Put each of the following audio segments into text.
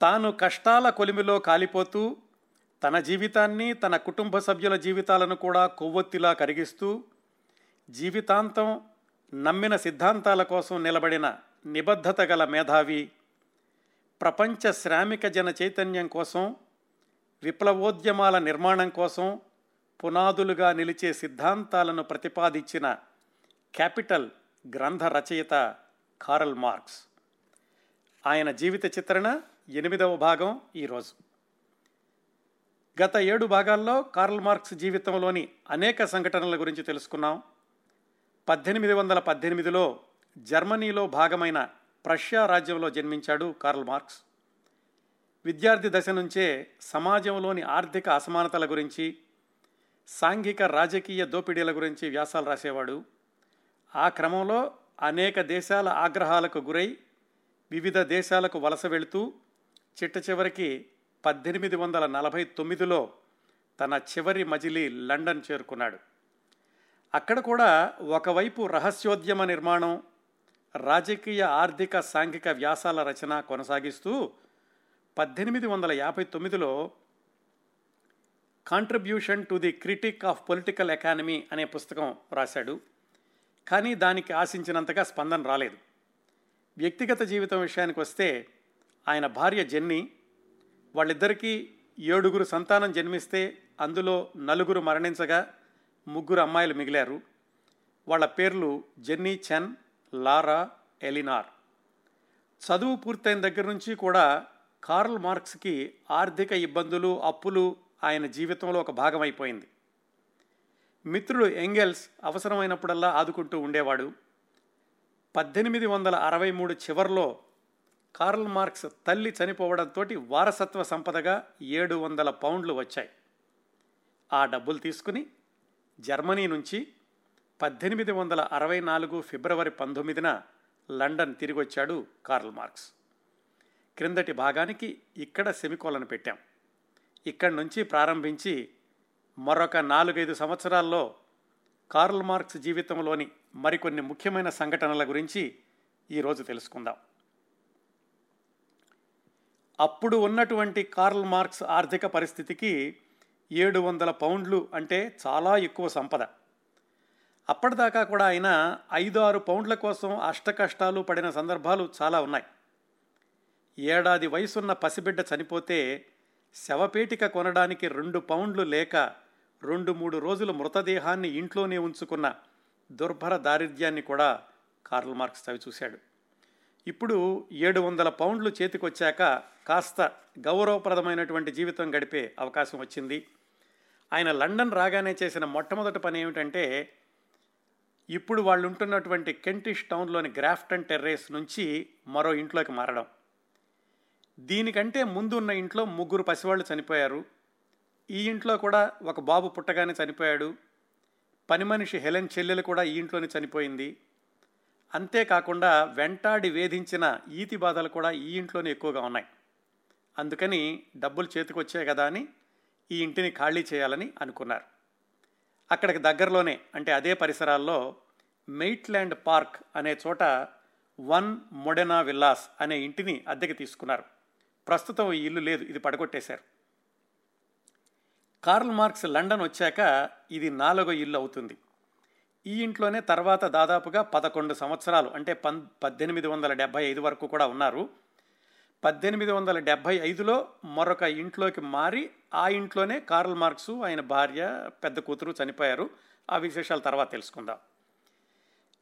తాను కష్టాల కొలిమిలో కాలిపోతూ తన జీవితాన్ని తన కుటుంబ సభ్యుల జీవితాలను కూడా కొవ్వొత్తిలా కరిగిస్తూ జీవితాంతం నమ్మిన సిద్ధాంతాల కోసం నిలబడిన నిబద్ధత గల మేధావి ప్రపంచ శ్రామిక జన చైతన్యం కోసం విప్లవోద్యమాల నిర్మాణం కోసం పునాదులుగా నిలిచే సిద్ధాంతాలను ప్రతిపాదించిన క్యాపిటల్ గ్రంథ రచయిత కారల్ మార్క్స్. ఆయన జీవిత చిత్రణ ఎనిమిదవ భాగం ఈరోజు. గత ఏడు భాగాల్లో కార్ల్ మార్క్స్ జీవితంలోని అనేక సంఘటనల గురించి తెలుసుకున్నాం. పద్దెనిమిది వందల పద్దెనిమిదిలో జర్మనీలో భాగమైన ప్రష్యా రాజ్యంలో జన్మించాడు కార్ల్ మార్క్స్. విద్యార్థి దశ నుంచే సమాజంలోని ఆర్థిక అసమానతల గురించి సాంఘిక రాజకీయ దోపిడీల గురించి వ్యాసాలు రాసేవాడు. ఆ క్రమంలో అనేక దేశాల ఆగ్రహాలకు గురై వివిధ దేశాలకు వలస వెళుతూ చిట్ట చివరికి పద్దెనిమిది వందల నలభై తొమ్మిదిలో తన చివరి మజిలీ లండన్ చేరుకున్నాడు. అక్కడ కూడా ఒకవైపు రహస్యోద్యమ నిర్మాణం రాజకీయ ఆర్థిక సాంఘిక వ్యాసాల రచన కొనసాగిస్తూ పద్దెనిమిది వందల యాభై తొమ్మిదిలో contribution to the critique of political economy అనే పుస్తకం రాశాడు. కానీ దానికి ఆశించినంతగా స్పందన రాలేదు. వ్యక్తిగత జీవితం విషయానికి వస్తే ఆయన భార్య జెన్నీ వాళ్ళిద్దరికీ ఏడుగురు సంతానం జన్మిస్తే అందులో నలుగురు మరణించగా ముగ్గురు అమ్మాయిలు మిగిలారు. వాళ్ళ పేర్లు జెన్నీ చెన్ లారా ఎలినార్. చదువు పూర్తయిన దగ్గర నుంచి కూడా కార్ల్ మార్క్స్కి ఆర్థిక ఇబ్బందులు అప్పులు ఆయన జీవితంలో ఒక భాగమైపోయింది. మిత్రుడు ఎంగెల్స్ అవసరమైనప్పుడల్లా ఆదుకుంటూ ఉండేవాడు. పద్దెనిమిది వందల అరవై మూడు చివరిలో కార్ల్ మార్క్స్ తల్లి చనిపోవడంతో వారసత్వ సంపదగా ఏడు వందల పౌండ్లు వచ్చాయి. ఆ డబ్బులు తీసుకుని జర్మనీ నుంచి పద్దెనిమిది వందల అరవై నాలుగు ఫిబ్రవరి పంతొమ్మిదిన లండన్ తిరిగి వచ్చాడు కార్ల్ మార్క్స్. క్రిందటి భాగానికి ఇక్కడ సెమికోలను పెట్టాం. ఇక్కడి నుంచి ప్రారంభించి మరొక నాలుగైదు సంవత్సరాల్లో కార్ల్ మార్క్స్ జీవితంలోని మరికొన్ని ముఖ్యమైన సంఘటనల గురించి ఈరోజు తెలుసుకుందాం. అప్పుడు ఉన్నటువంటి కార్ల్ మార్క్స్ ఆర్థిక పరిస్థితికి ఏడు వందల పౌండ్లు అంటే చాలా ఎక్కువ సంపద. అప్పటిదాకా కూడా ఆయన ఐదు ఆరు పౌండ్ల కోసం అష్ట కష్టాలు పడిన సందర్భాలు చాలా ఉన్నాయి. ఏడాది వయసున్న పసిబిడ్డ చనిపోతే శవపేటిక కొనడానికి రెండు పౌండ్లు లేక రెండు మూడు రోజులు మృతదేహాన్ని ఇంట్లోనే ఉంచుకున్న దుర్భర దారిద్ర్యాన్ని కూడా కార్ల్ మార్క్స్ చవి చూశాడు ఇప్పుడు ఏడు వందల పౌండ్లు చేతికొచ్చాక కాస్త గౌరవప్రదమైనటువంటి జీవితం గడిపే అవకాశం వచ్చింది. ఆయన లండన్ రాగానే చేసిన మొట్టమొదటి పని ఏమిటంటే ఇప్పుడు వాళ్ళు ఉంటున్నటువంటి కెంటిష్ టౌన్లోని గ్రాఫ్టన్ టెర్రేస్ నుంచి మరో ఇంట్లోకి మారడం. దీనికంటే ముందు ఉన్న ఇంట్లో ముగ్గురు పసివాళ్ళు చనిపోయారు. ఈ ఇంట్లో కూడా ఒక బాబు పుట్టగానే చనిపోయాడు. పని మనిషి హెలెన్ చెల్లెలు కూడా ఈ ఇంట్లోనే చనిపోయింది. అంతేకాకుండా వెంటాడి వేధించిన ఈతి బాధలు కూడా ఈ ఇంట్లోనే ఎక్కువగా ఉన్నాయి. అందుకని డబ్బులు చేతికొచ్చాయి కదా అని ఈ ఇంటిని ఖాళీ చేయాలని అనుకున్నారు. అక్కడికి దగ్గరలోనే అంటే అదే పరిసరాల్లో మెయిట్ల్యాండ్ పార్క్ అనే చోట వన్ మొడెనా విల్లాస్ అనే ఇంటిని అద్దెకి తీసుకున్నారు. ప్రస్తుతం ఈ ఇల్లు లేదు ఇది పడగొట్టేశారు. కార్ల్ మార్క్స్ లండన్ వచ్చాక ఇది నాలుగో ఇల్లు అవుతుంది. ఈ ఇంట్లోనే తర్వాత దాదాపుగా పదకొండు సంవత్సరాలు అంటే పన్ పద్దెనిమిది వందల డెబ్భై ఐదు వరకు కూడా ఉన్నారు. పద్దెనిమిది వందల డెబ్భై ఐదులో మరొక ఇంట్లోకి మారి ఆ ఇంట్లోనే కార్ల్ మార్క్సు ఆయన భార్య పెద్ద కూతురు చనిపోయారు. ఆ విశేషాలు తర్వాత తెలుసుకుందాం.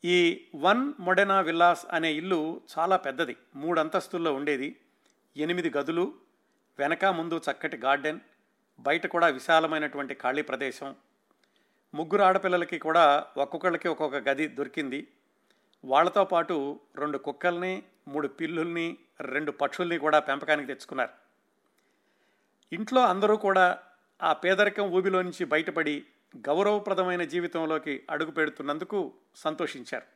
ఈ వన్ మొడెనా విల్లాస్ అనే ఇల్లు చాలా పెద్దది మూడు అంతస్తుల్లో ఉండేది. ఎనిమిది గదులు వెనక ముందు చక్కటి గార్డెన్ బయట కూడా విశాలమైనటువంటి ఖాళీ ప్రదేశం. ముగ్గురు ఆడపిల్లలకి కూడా ఒక్కొక్కళ్ళకి ఒక్కొక్క గది దొరికింది. వాళ్ళతో పాటు రెండు కుక్కల్ని మూడు పిల్లుల్ని రెండు పక్షుల్ని కూడా పెంపకానికి తెచ్చుకున్నారు. ఇంట్లో అందరూ కూడా ఆ పేదరికం ఊబిలో నుంచి బయటపడి గౌరవప్రదమైన జీవితంలోకి అడుగు పెడుతున్నందుకు సంతోషించారు.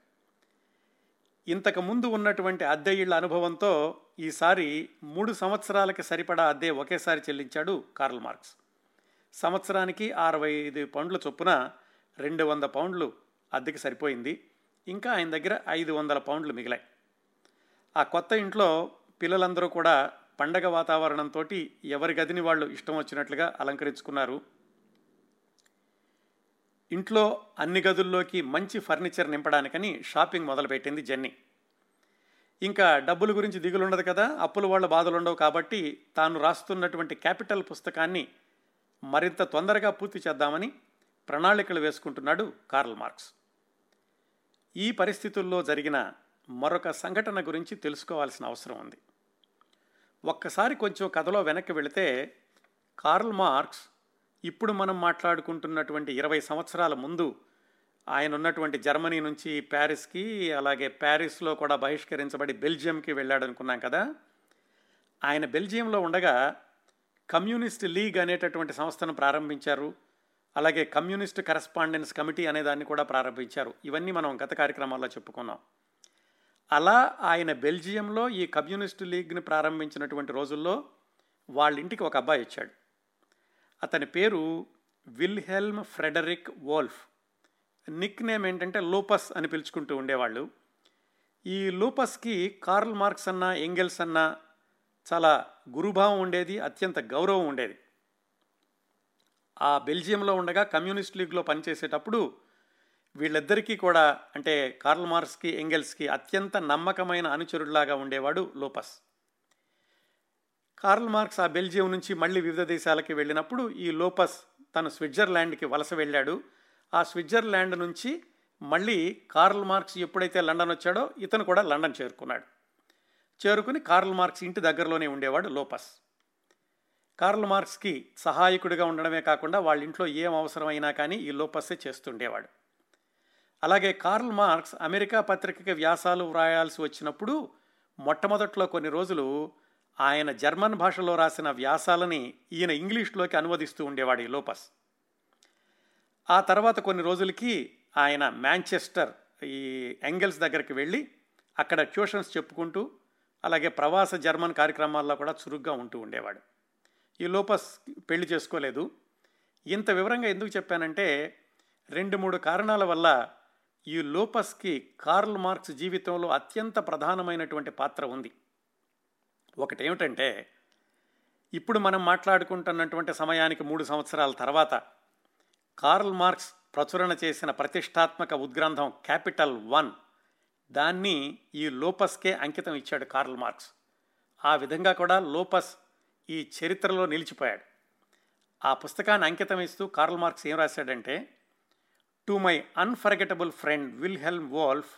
ఇంతకు ముందు ఉన్నటువంటి అద్దె ఇళ్ళ అనుభవంతో ఈసారి మూడు సంవత్సరాలకి సరిపడా అద్దె ఒకేసారి చెల్లించాడు కార్ల్ మార్క్స్. సంవత్సరానికి అరవై ఐదు పౌండ్ల చొప్పున రెండు వంద పౌండ్లు అద్దెకి సరిపోయింది. ఇంకా ఆయన దగ్గర ఐదు వందల పౌండ్లు మిగిలాయి. ఆ కొత్త ఇంట్లో పిల్లలందరూ కూడా పండగ వాతావరణంతో ఎవరి గదిని వాళ్ళు ఇష్టం వచ్చినట్లుగా అలంకరించుకున్నారు. ఇంట్లో అన్ని గదుల్లోకి మంచి ఫర్నిచర్ నింపడానికని షాపింగ్ మొదలుపెట్టింది జెన్నీ. ఇంకా డబ్బుల గురించి దిగులుండదు కదా అప్పుల వాళ్ళ బాధలు ఉండవు కాబట్టి తాను రాస్తున్నటువంటి క్యాపిటల్ పుస్తకాన్ని మరింత తొందరగా పూర్తి చేద్దామని ప్రణాళికలు వేసుకుంటున్నాడు కార్ల్ మార్క్స్. ఈ పరిస్థితుల్లో జరిగిన మరొక సంఘటన గురించి తెలుసుకోవాల్సిన అవసరం ఉంది. ఒక్కసారి కొంచెం కథలో వెనక్కి వెళితే కార్ల్ మార్క్స్ ఇప్పుడు మనం మాట్లాడుకుంటున్నటువంటి ఇరవై సంవత్సరాల ముందు ఆయన ఉన్నటువంటి జర్మనీ నుంచి ప్యారిస్కి అలాగే ప్యారిస్లో కూడా బహిష్కరించబడి బెల్జియంకి వెళ్ళాడు అనుకున్నాం కదా. ఆయన బెల్జియంలో ఉండగా కమ్యూనిస్ట్ లీగ్ అనేటటువంటి సంస్థను ప్రారంభించారు. అలాగే కమ్యూనిస్ట్ కరస్పాండెన్స్ కమిటీ అనే దాన్ని కూడా ప్రారంభించారు. ఇవన్నీ మనం గత కార్యక్రమాల్లో చెప్పుకున్నాం. అలా ఆయన బెల్జియంలో ఈ కమ్యూనిస్ట్ లీగ్ని ప్రారంభించినటువంటి రోజుల్లో వాళ్ళ ఇంటికి ఒక అబ్బాయి వచ్చాడు. అతని పేరు Wilhelm Friedrich Wolff. Nick name ఏంటంటే లూపస్ అని పిలుచుకుంటూ ఉండేవాళ్ళు. ఈ లూపస్కి కార్ల్ మార్క్స్ అన్న ఎంగెల్స్ అన్న చాలా గురుభావం ఉండేది అత్యంత గౌరవం ఉండేది. ఆ బెల్జియంలో ఉండగా కమ్యూనిస్ట్ లీగ్లో పనిచేసేటప్పుడు వీళ్ళిద్దరికీ కూడా అంటే కార్ల్ మార్క్స్కి ఎంగెల్స్కి అత్యంత నమ్మకమైన అనుచరుడిలాగా ఉండేవాడు లోపస్. కార్ల్ మార్క్స్ ఆ బెల్జియం నుంచి మళ్ళీ వివిధ దేశాలకి వెళ్ళినప్పుడు ఈ లోపస్ తను స్విట్జర్లాండ్కి వలస వెళ్ళాడు. ఆ స్విట్జర్లాండ్ నుంచి మళ్ళీ కార్ల్ మార్క్స్ ఎప్పుడైతే లండన్ వచ్చాడో ఇతను కూడా లండన్ చేరుకున్నాడు. చేరుకుని కార్ల్ మార్క్స్ ఇంటి దగ్గరలోనే ఉండేవాడు లోపస్. కార్ల్ మార్క్స్కి సహాయకుడిగా ఉండడమే కాకుండా వాళ్ళ ఇంట్లో ఏం అవసరమైనా కానీ ఈ లోపస్సే చేస్తుండేవాడు. అలాగే కార్ల్ మార్క్స్ అమెరికా పత్రికకి వ్యాసాలు వ్రాయాల్సి వచ్చినప్పుడు మొట్టమొదట్లో కొన్ని రోజులు ఆయన జర్మన్ భాషలో రాసిన వ్యాసాలని ఈయన ఇంగ్లీష్లోకి అనువదిస్తూ ఉండేవాడు ఈ లోపస్. ఆ తర్వాత కొన్ని రోజులకి ఆయన మ్యాంచెస్టర్ ఈ ఎంగెల్స్ దగ్గరికి వెళ్ళి అక్కడ ట్యూషన్స్ చెప్పుకుంటూ అలాగే ప్రవాస జర్మన్ కార్యక్రమాల్లో కూడా చురుగ్గా ఉంటూ ఉండేవాడు. ఈ లోపస్ పెళ్ళి చేసుకోలేదు. ఇంత వివరంగా ఎందుకు చెప్పానంటే రెండు మూడు కారణాల వల్ల ఈ లోపస్కి కార్ల్ మార్క్స్ జీవితంలో అత్యంత ప్రధానమైనటువంటి పాత్ర ఉంది. ఒకటేమిటంటే ఇప్పుడు మనం మాట్లాడుకుంటున్నటువంటి సమయానికి మూడు సంవత్సరాల తర్వాత కార్ల్ మార్క్స్ ప్రచురణ చేసిన ప్రతిష్టాత్మక ఉద్గ్రంథం క్యాపిటల్ వన్ దాన్ని ఈ లోపస్కే అంకితం ఇచ్చాడు కార్ల్ మార్క్స్. ఆ విధంగా కూడా లోపస్ ఈ చరిత్రలో నిలిచిపోయాడు. ఆ పుస్తకాన్ని అంకితం ఇస్తూ కార్ల్ మార్క్స్ ఏం రాశాడంటే to my unforgettable friend Wilhelm Wolff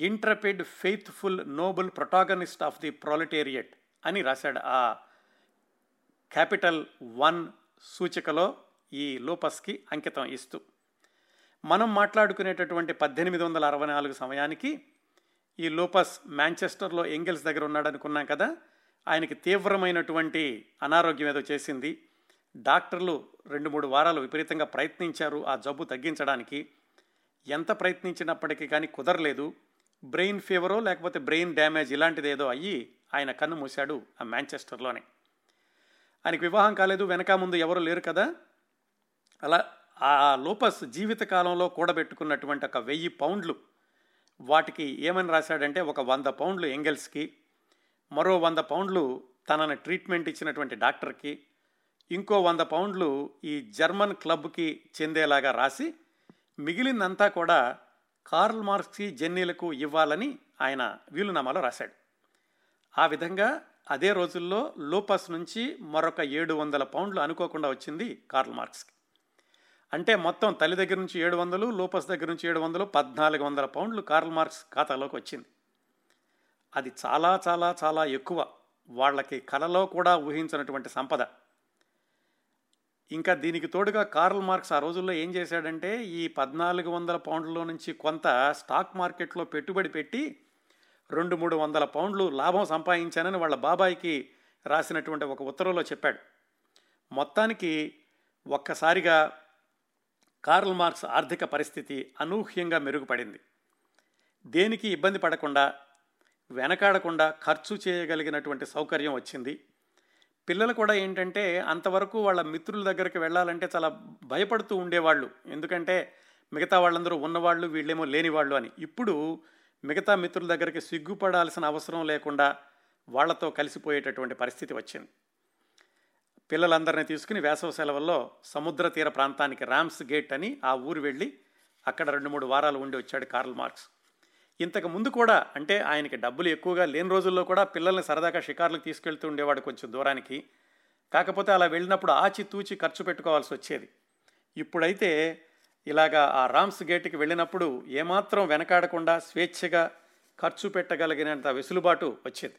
intrepid faithful noble protagonist of the proletariat అని రాశాడు ఆ క్యాపిటల్ వన్ సూచికలో ఈ లోపస్కి అంకితం ఇస్తూ. మనం మాట్లాడుకునేటటువంటి పద్దెనిమిది వందల అరవై నాలుగు సమయానికి ఈ లోపస్ మాంచెస్టర్లో ఎంగిల్స్ దగ్గర ఉన్నాడనుకున్నాం కదా ఆయనకి తీవ్రమైనటువంటి అనారోగ్యం ఏదో చేసింది. డాక్టర్లు రెండు మూడు వారాలు విపరీతంగా ప్రయత్నించారు ఆ జబ్బు తగ్గించడానికి. ఎంత ప్రయత్నించినప్పటికీ కానీ కుదరలేదు. బ్రెయిన్ ఫీవరో లేకపోతే బ్రెయిన్ డ్యామేజ్ ఇలాంటిది ఏదో అయ్యి ఆయన కన్ను మూశాడు ఆ మాంచెస్టర్లోనే. ఆయనకి వివాహం కాలేదు వెనక ముందు ఎవరు లేరు కదా. అలా ఆ లోపస్ జీవితకాలంలో కూడబెట్టుకున్నటువంటి ఒక వెయ్యి పౌండ్లు వాటికి ఏమని రాశాడంటే ఒక వంద పౌండ్లు ఎంగెల్స్కి మరో వంద పౌండ్లు తనని ట్రీట్మెంట్ ఇచ్చినటువంటి డాక్టర్కి ఇంకో వంద పౌండ్లు ఈ జర్మన్ క్లబ్కి చెందేలాగా రాసి మిగిలిందంతా కూడా కార్ల్ మార్క్స్కి జెన్నీలకు ఇవ్వాలని ఆయన వీలునామాలో రాశాడు. ఆ విధంగా అదే రోజుల్లో లోపస్ నుంచి మరొక ఏడు వందల పౌండ్లు అనుకోకుండా వచ్చింది కార్ల్ మార్క్స్కి. అంటే మొత్తం తల్లి దగ్గర నుంచి ఏడు వందలు లోపస్ దగ్గర నుంచి ఏడు వందలు పద్నాలుగు వందల పౌండ్లు కార్ల్ మార్క్స్ ఖాతాలోకి వచ్చింది. అది చాలా చాలా చాలా ఎక్కువ. వాళ్ళకి కలలో కూడా ఊహించినటువంటి సంపద. ఇంకా దీనికి తోడుగా కార్ల్ మార్క్స్ ఆ రోజుల్లో ఏం చేశాడంటే ఈ పద్నాలుగు వందల పౌండ్లో నుంచి కొంత స్టాక్ మార్కెట్లో పెట్టుబడి పెట్టి రెండు మూడు వందల పౌండ్లు లాభం సంపాదించానని వాళ్ళ బాబాయికి రాసినటువంటి ఒక ఉత్తర్వులో చెప్పాడు. మొత్తానికి ఒక్కసారిగా కార్ల్ మార్క్స్ ఆర్థిక పరిస్థితి అనూహ్యంగా మెరుగుపడింది. దేనికి ఇబ్బంది పడకుండా వెనకాడకుండా ఖర్చు చేయగలిగినటువంటి సౌకర్యం వచ్చింది. పిల్లలు కూడా ఏంటంటే అంతవరకు వాళ్ళ మిత్రుల దగ్గరికి వెళ్ళాలంటే చాలా భయపడుతూ ఉండేవాళ్ళు. ఎందుకంటే మిగతా వాళ్ళందరూ ఉన్నవాళ్ళు వీళ్ళేమో లేనివాళ్ళు అని. ఇప్పుడు మిగతా మిత్రుల దగ్గరికి సిగ్గుపడాల్సిన అవసరం లేకుండా వాళ్ళతో కలిసిపోయేటటువంటి పరిస్థితి వచ్చింది. పిల్లలందరినీ తీసుకుని వేసవ సెలవుల్లో సముద్ర తీర ప్రాంతానికి రామ్స్ గేట్ అని ఆ ఊరు వెళ్ళి అక్కడ రెండు మూడు వారాలు ఉండి వచ్చాడు కార్ల్ మార్క్స్. ఇంతకు ముందు కూడా అంటే ఆయనకి డబ్బులు ఎక్కువగా లేని రోజుల్లో కూడా పిల్లల్ని సరదాగా షికార్లకు తీసుకెళ్తూ ఉండేవాడు కొంచెం దూరానికి. కాకపోతే అలా వెళ్ళినప్పుడు ఆచితూచి ఖర్చు పెట్టుకోవాల్సి వచ్చేది. ఇప్పుడైతే ఇలాగా ఆ రామ్స్ గేట్కి వెళ్ళినప్పుడు ఏమాత్రం వెనకాడకుండా స్వేచ్ఛగా ఖర్చు పెట్టగలిగినంత వెసులుబాటు వచ్చేది.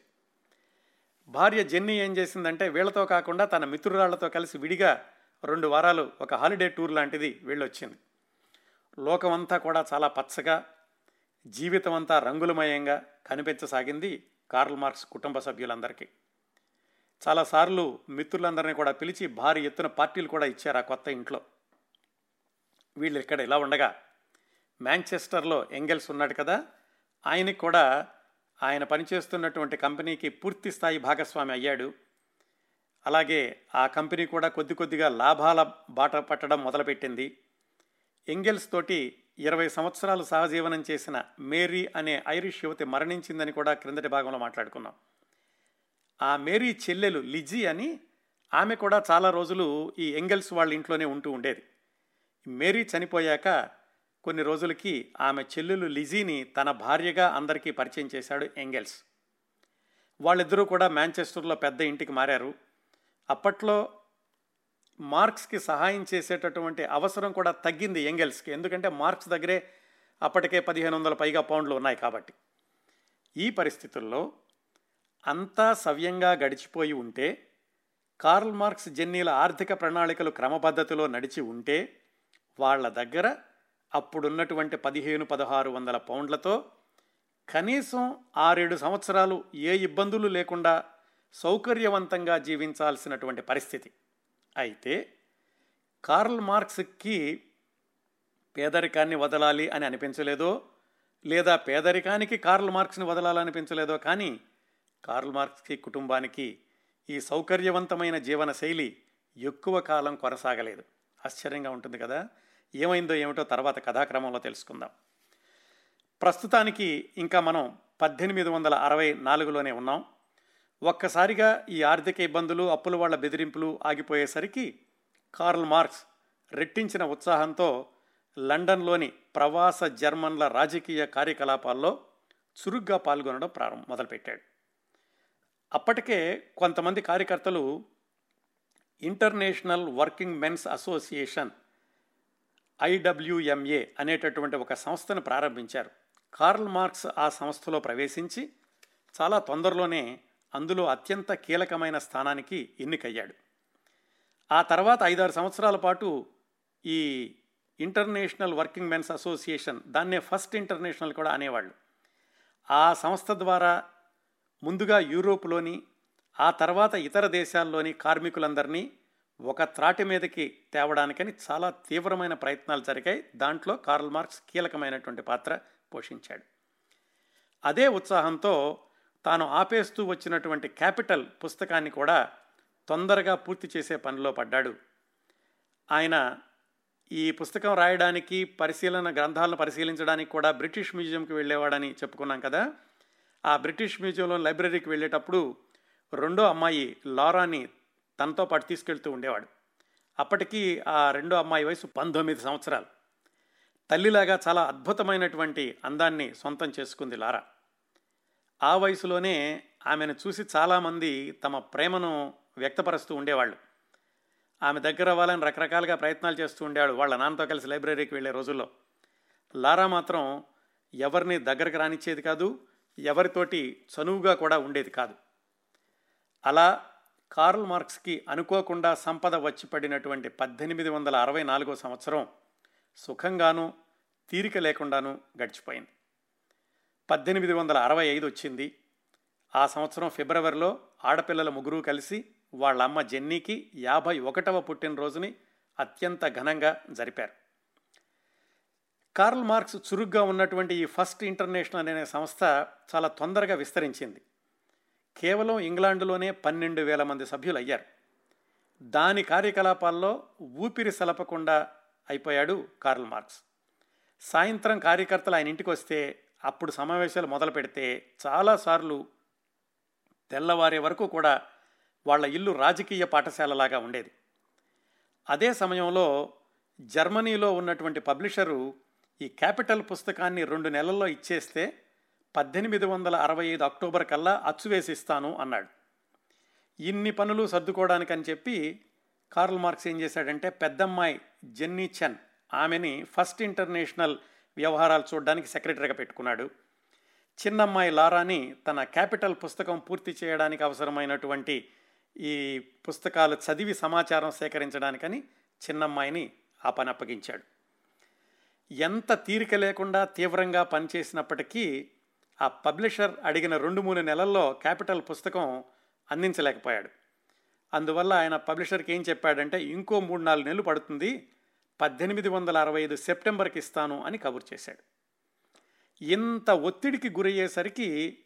భార్య జెన్నీ ఏం చేసిందంటే వీళ్ళతో కాకుండా తన మిత్రురాళ్ళతో కలిసి విడిగా రెండు వారాలు ఒక హాలిడే టూర్ లాంటిది వెళ్ళొచ్చింది. లోకమంతా కూడా చాలా పచ్చగా జీవితం అంతా రంగులమయంగా కనిపించసాగింది కార్ల్ మార్క్స్ కుటుంబ సభ్యులందరికీ. చాలాసార్లు మిత్రులందరినీ కూడా పిలిచి భారీ ఎత్తున పార్టీలు కూడా ఇచ్చారు ఆ కొత్త ఇంట్లో. వీళ్ళు ఇక్కడ ఇలా ఉండగా మ్యాంచెస్టర్లో ఎంగెల్స్ ఉన్నాడు కదా ఆయనకి కూడా ఆయన పనిచేస్తున్నటువంటి కంపెనీకి పూర్తి స్థాయి భాగస్వామి అయ్యాడు. అలాగే ఆ కంపెనీ కూడా కొద్ది కొద్దిగా లాభాల బాట పట్టడం మొదలుపెట్టింది. ఎంగెల్స్ తోటి ఇరవై సంవత్సరాలు సహజీవనం చేసిన మేరీ అనే ఐరిష్ యువతి మరణించిందని కూడా క్రిందటి భాగంలో మాట్లాడుకున్నాం. ఆ మేరీ చెల్లెలు లిజీ అని ఆమె కూడా చాలా రోజులు ఈ ఎంగెల్స్ వాళ్ళ ఇంట్లోనే ఉంటూ ఉండేది. మేరీ చనిపోయాక కొన్ని రోజులకి ఆమె చెల్లెలు లిజీని తన భార్యగా అందరికీ పరిచయం చేశాడు ఎంగెల్స్. వాళ్ళిద్దరూ కూడా మాంచెస్టర్లో పెద్ద ఇంటికి మారారు. అప్పట్లో మార్క్స్కి సహాయం చేసేటటువంటి అవసరం కూడా తగ్గింది ఎంగెల్స్కి. ఎందుకంటే మార్క్స్ దగ్గరే అప్పటికే పదిహేను వందల పైగా పౌండ్లు ఉన్నాయి కాబట్టి. ఈ పరిస్థితుల్లో అంతా సవ్యంగా గడిచిపోయి ఉంటే కార్ల్ మార్క్స్ జెన్నీల ఆర్థిక ప్రణాళికలు క్రమపద్ధతిలో నడిచి ఉంటే వాళ్ళ దగ్గర అప్పుడున్నటువంటి పదిహేను పదహారు వందల పౌండ్లతో కనీసం ఆరేడు సంవత్సరాలు ఏ ఇబ్బందులు లేకుండా సౌకర్యవంతంగా జీవించాల్సినటువంటి పరిస్థితి. అయితే కార్ల్ మార్క్స్కి పేదరికాన్ని వదలాలి అని అనిపించలేదో లేదా పేదరికానికి కార్ల్ మార్క్స్ని వదలాలనిపించలేదో కానీ కార్ల్ మార్క్స్కి కుటుంబానికి ఈ సౌకర్యవంతమైన జీవన శైలి ఎక్కువ కాలం కొనసాగలేదు. ఆశ్చర్యంగా ఉంటుంది కదా? ఏమైందో ఏమిటో తర్వాత కథాక్రమంలో తెలుసుకుందాం. ప్రస్తుతానికి ఇంకా మనం పద్దెనిమిది వందల అరవై నాలుగులోనే ఉన్నాం. ఒక్కసారిగా ఈ ఆర్థిక ఇబ్బందులు అప్పుల వాళ్ళ బెదిరింపులు ఆగిపోయేసరికి కార్ల్ మార్క్స్ రెట్టించిన ఉత్సాహంతో లండన్లోని ప్రవాస జర్మన్ల రాజకీయ కార్యకలాపాల్లో చురుగ్గా పాల్గొనడం ప్రారంభం మొదలుపెట్టాడు. అప్పటికే కొంతమంది కార్యకర్తలు International Working Men's Association IWMA అనేటటువంటి ఒక సంస్థను ప్రారంభించారు. కార్ల్ మార్క్స్ ఆ సంస్థలో ప్రవేశించి చాలా తొందరలోనే అందులో అత్యంత కీలకమైన స్థానానికి ఎన్నికయ్యాడు. ఆ తర్వాత ఐదారు సంవత్సరాల పాటు ఈ ఇంటర్నేషనల్ వర్కింగ్ మెన్స్ అసోసియేషన్ దాన్నే ఫస్ట్ ఇంటర్నేషనల్ కూడా అనేవాళ్ళు. ఆ సంస్థ ద్వారా ముందుగా యూరోప్లోని ఆ తర్వాత ఇతర దేశాల్లోని కార్మికులందరినీ ఒక త్రాటి మీదకి తేవడానికని చాలా తీవ్రమైన ప్రయత్నాలు జరిగాయి. దాంట్లో కార్ల్ మార్క్స్ కీలకమైనటువంటి పాత్ర పోషించాడు. అదే ఉత్సాహంతో తాను ఆపేస్తూ వచ్చినటువంటి క్యాపిటల్ పుస్తకాన్ని కూడా తొందరగా పూర్తి చేసే పనిలో పడ్డాడు. ఆయన ఈ పుస్తకం రాయడానికి పరిశీలన గ్రంథాలను పరిశీలించడానికి కూడా బ్రిటిష్ మ్యూజియంకి వెళ్ళేవాడని చెప్పుకున్నాం కదా. ఆ బ్రిటిష్ మ్యూజియంలో లైబ్రరీకి వెళ్ళేటప్పుడు రెండో అమ్మాయి లారాని తనతో పాటు తీసుకెళ్తూ ఉండేవాడు. అప్పటికి ఆ రెండో అమ్మాయి వయసు పంతొమ్మిది సంవత్సరాలు. తల్లిలాగా చాలా అద్భుతమైనటువంటి అందాన్ని సొంతం చేసుకుంది లారా. ఆ వయసులోనే ఆమెను చూసి చాలామంది తమ ప్రేమను వ్యక్తపరుస్తూ ఉండేవాళ్ళు. ఆమె దగ్గర అవ్వాలని రకరకాలుగా ప్రయత్నాలు చేస్తూ ఉండేవాడు వాళ్ళ నాన్నతో కలిసి లైబ్రరీకి వెళ్ళే రోజుల్లో. లారా మాత్రం ఎవరిని దగ్గరకు రానిచ్చేది కాదు ఎవరితోటి చనువుగా కూడా ఉండేది కాదు. అలా కార్ల్ మార్క్స్కి అనుకోకుండా సంపద వచ్చిపడినటువంటి పద్దెనిమిది వందల అరవై నాలుగో సంవత్సరం సుఖంగానూ తీరిక లేకుండానూ గడిచిపోయింది. పద్దెనిమిది వందల అరవై ఐదు వచ్చింది. ఆ సంవత్సరం ఫిబ్రవరిలో ఆడపిల్లల ముగ్గురు కలిసి వాళ్ళ అమ్మ జెన్నీకి యాభై ఒకటవ పుట్టినరోజుని అత్యంత ఘనంగా జరిపారు. కార్ల్ మార్క్స్ చురుగ్గా ఉన్నటువంటి ఈ ఫస్ట్ ఇంటర్నేషనల్ అనే సంస్థ చాలా తొందరగా విస్తరించింది. కేవలం ఇంగ్లాండులోనే పన్నెండు వేల మంది సభ్యులు అయ్యారు దాని కార్యకలాపాల్లో ఊపిరి సలపకుండా అయిపోయాడు కార్ల్ మార్క్స్. సాయంత్రం కార్యకర్తలు ఆయన ఇంటికి వస్తే అప్పుడు సమావేశాలు మొదలు పెడితే చాలాసార్లు తెల్లవారే వరకు కూడా వాళ్ళ ఇల్లు రాజకీయ పాఠశాలలాగా ఉండేది. అదే సమయంలో జర్మనీలో ఉన్నటువంటి పబ్లిషరు ఈ క్యాపిటల్ పుస్తకాన్ని రెండు నెలల్లో ఇచ్చేస్తే పద్దెనిమిది వందల అరవై ఐదు అక్టోబర్ కల్లా అచ్చువేసిస్తాను అన్నాడు. ఇన్ని పనులు సర్దుకోవడానికని చెప్పి కార్ల్ మార్క్స్ ఏం చేశాడంటే పెద్దమ్మాయి జెన్నీ చెన్ ఆమెని ఫస్ట్ ఇంటర్నేషనల్ వ్యవహారాలు చూడడానికి సెక్రటరీగా పెట్టుకున్నాడు. చిన్నమ్మాయి లారాని తన క్యాపిటల్ పుస్తకం పూర్తి చేయడానికి అవసరమైనటువంటి ఈ పుస్తకాలు చదివి సమాచారం సేకరించడానికని చిన్నమ్మాయిని ఆ పని అప్పగించాడు. ఎంత తీరిక లేకుండా తీవ్రంగా పనిచేసినప్పటికీ ఆ పబ్లిషర్ అడిగిన రెండు మూడు నెలల్లో క్యాపిటల్ పుస్తకం అందించలేకపోయాడు. అందువల్ల ఆయన పబ్లిషర్కి ఏం చెప్పాడంటే ఇంకో మూడు నాలుగు నెలలు పడుతుంది పద్దెనిమిది వందల అరవై ఐదు సెప్టెంబర్కి ఇస్తాను అని కబుర్ చేశాడు. ఇంత ఒత్తిడికి గురయ్యేసరికి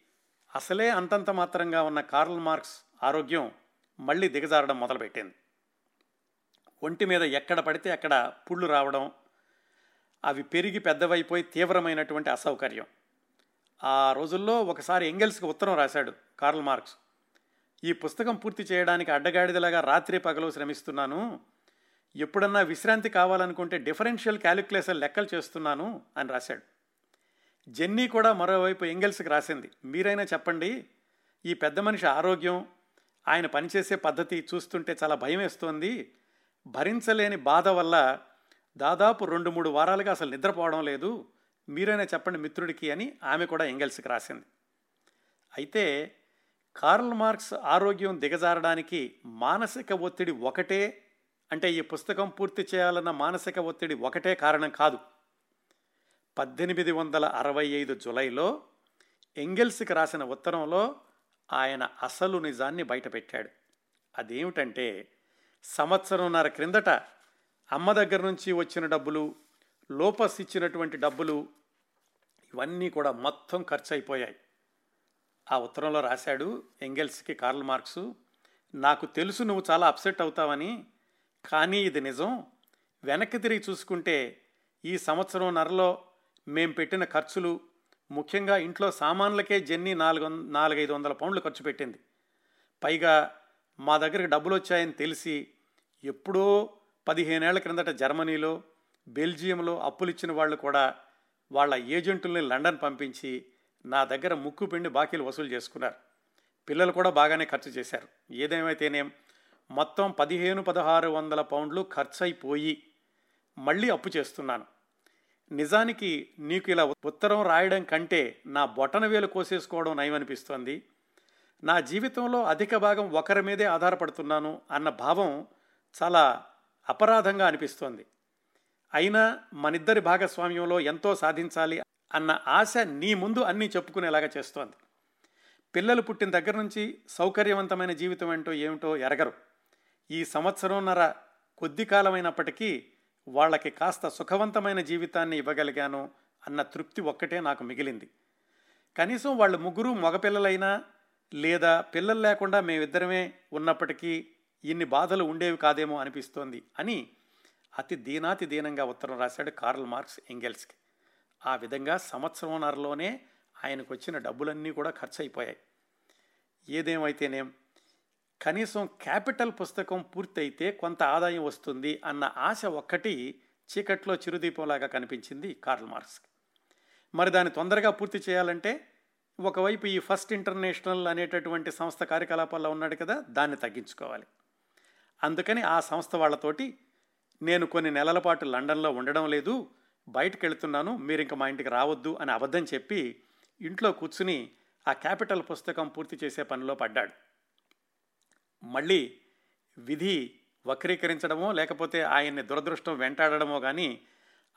అసలే అంతంత మాత్రంగా ఉన్న కార్ల్ మార్క్స్ ఆరోగ్యం మళ్ళీ దిగజారడం మొదలుపెట్టింది. ఒంటి మీద ఎక్కడ పడితే అక్కడ పుళ్ళు రావడం అవి పెరిగి పెద్దవైపోయి తీవ్రమైనటువంటి అసౌకర్యం. ఆ రోజుల్లో ఒకసారి ఎంగెల్స్కి ఉత్తరం రాశాడు కార్ల్ మార్క్స్. ఈ పుస్తకం పూర్తి చేయడానికి అడ్డగాడిదలాగా రాత్రి పగలు శ్రమిస్తున్నాను. ఎప్పుడన్నా విశ్రాంతి కావాలనుకుంటే డిఫరెన్షియల్ క్యాలిక్యులేషన్ లెక్కలు చేస్తున్నాను అని రాశాడు. జెన్నీ కూడా మరోవైపు ఎంగెల్స్కి రాసింది. మీరైనా చెప్పండి ఈ పెద్ద మనిషి ఆరోగ్యం ఆయన పనిచేసే పద్ధతి చూస్తుంటే చాలా భయం వేస్తోంది. భరించలేని బాధ వల్ల దాదాపు రెండు మూడు వారాలుగా అసలు నిద్రపోవడం లేదు. మీరైనా చెప్పండి మిత్రుడికి అని ఆమె కూడా ఎంగెల్స్కి రాసింది. అయితే కార్ల్ మార్క్స్ ఆరోగ్యం దిగజారడానికి మానసిక ఒత్తిడి ఒకటే అంటే ఈ పుస్తకం పూర్తి చేయాలన్న మానసిక ఒత్తిడి ఒకటే కారణం కాదు. పద్దెనిమిది వందల అరవై ఐదు జులైలో ఎంగెల్స్కి రాసిన ఉత్తరంలో ఆయన అసలు నిజాన్ని బయటపెట్టాడు. అదేమిటంటే సంవత్సరంన్నర క్రిందట అమ్మ దగ్గర నుంచి వచ్చిన డబ్బులు లోపస్ ఇచ్చినటువంటి డబ్బులు ఇవన్నీ కూడా మొత్తం ఖర్చు అయిపోయాయి ఆ ఉత్తరంలో రాశాడు ఎంగెల్స్కి కార్ల్ మార్క్స్ నాకు తెలుసు నువ్వు చాలా అప్సెట్ అవుతావని కానీ ఇది నిజం. వెనక్కి తిరిగి చూసుకుంటే ఈ సంవత్సరం నరలో మేం పెట్టిన ఖర్చులు ముఖ్యంగా ఇంట్లో సామాన్లకే జెన్నీ నాలుగు నాలుగైదు వందల పౌండ్లు ఖర్చు పెట్టింది. పైగా మా దగ్గరికి డబ్బులు వచ్చాయని తెలిసి ఎప్పుడో పదిహేనేళ్ళ క్రిందట జర్మనీలో బెల్జియంలో అప్పులు ఇచ్చిన వాళ్ళు కూడా వాళ్ళ ఏజెంటుల్ని లండన్ పంపించి నా దగ్గర ముక్కు పిండి బాకీలు వసూలు చేసుకున్నారు. పిల్లలు కూడా బాగానే ఖర్చు చేశారు. ఏదేమైతేనేం మొత్తం పదిహేను పదహారు వందల పౌండ్లు ఖర్చు అయిపోయి మళ్ళీ అప్పు చేస్తున్నాను. నిజానికి నీకు ఇలా ఉత్తరం రాయడం కంటే నా బొటన వేలు కోసేసుకోవడం నయమనిపిస్తోంది. నా జీవితంలో అధిక భాగం ఒకరి మీదే ఆధారపడుతున్నాను అన్న భావం చాలా అపరాధంగా అనిపిస్తోంది. అయినా మనిద్దరి భాగస్వామ్యంలో ఎంతో సాధించాలి అన్న ఆశ నీ ముందు అన్నీ చెప్పుకునేలాగా చేస్తోంది. పిల్లలు పుట్టిన దగ్గర నుంచి సౌకర్యవంతమైన జీవితం ఏంటో ఏమిటో ఎరగరు. ఈ సంవత్సరంన్నర కొద్ది కాలమైనప్పటికీ వాళ్ళకి కాస్త సుఖవంతమైన జీవితాన్ని ఇవ్వగలిగాను అన్న తృప్తి ఒక్కటే నాకు మిగిలింది. కనీసం వాళ్ళు ముగ్గురు మగపిల్లలైనా లేదా పిల్లలు లేకుండా మేమిద్దరమే ఉన్నప్పటికీ ఇన్ని బాధలు ఉండేవి కాదేమో అనిపిస్తోంది అని అతి దీనాతి దీనంగా ఉత్తరం రాశాడు కార్ల్ మార్క్స్ ఎంగెల్స్కి. ఆ విధంగా సంవత్సరంన్నరలోనే ఆయనకు వచ్చిన డబ్బులన్నీ కూడా ఖర్చు అయిపోయాయి ఏదేమైతేనేం కనీసం క్యాపిటల్ పుస్తకం పూర్తయితే కొంత ఆదాయం వస్తుంది అన్న ఆశ ఒక్కటి చీకట్లో చిరుదీపంలాగా కనిపించింది కార్ల్ మార్క్స్కి మరి దాన్ని తొందరగా పూర్తి చేయాలంటే ఒకవైపు ఈ ఫస్ట్ ఇంటర్నేషనల్ అనేటటువంటి సంస్థ కార్యకలాపాల్లో ఉన్నాడు కదా దాన్ని తగ్గించుకోవాలి. అందుకని ఆ సంస్థ వాళ్ళతోటి నేను కొన్ని నెలల పాటు లండన్లో ఉండడం లేదు బయటకు వెళుతున్నాను మీరు ఇంక మా ఇంటికి రావద్దు అని అబద్ధం చెప్పి ఇంట్లో కూర్చుని ఆ క్యాపిటల్ పుస్తకం పూర్తి చేసే పనిలో పడ్డాడు. మళ్ళీ విధి వక్రీకరించడమో లేకపోతే ఆయన్ని దురదృష్టం వెంటాడడమో కానీ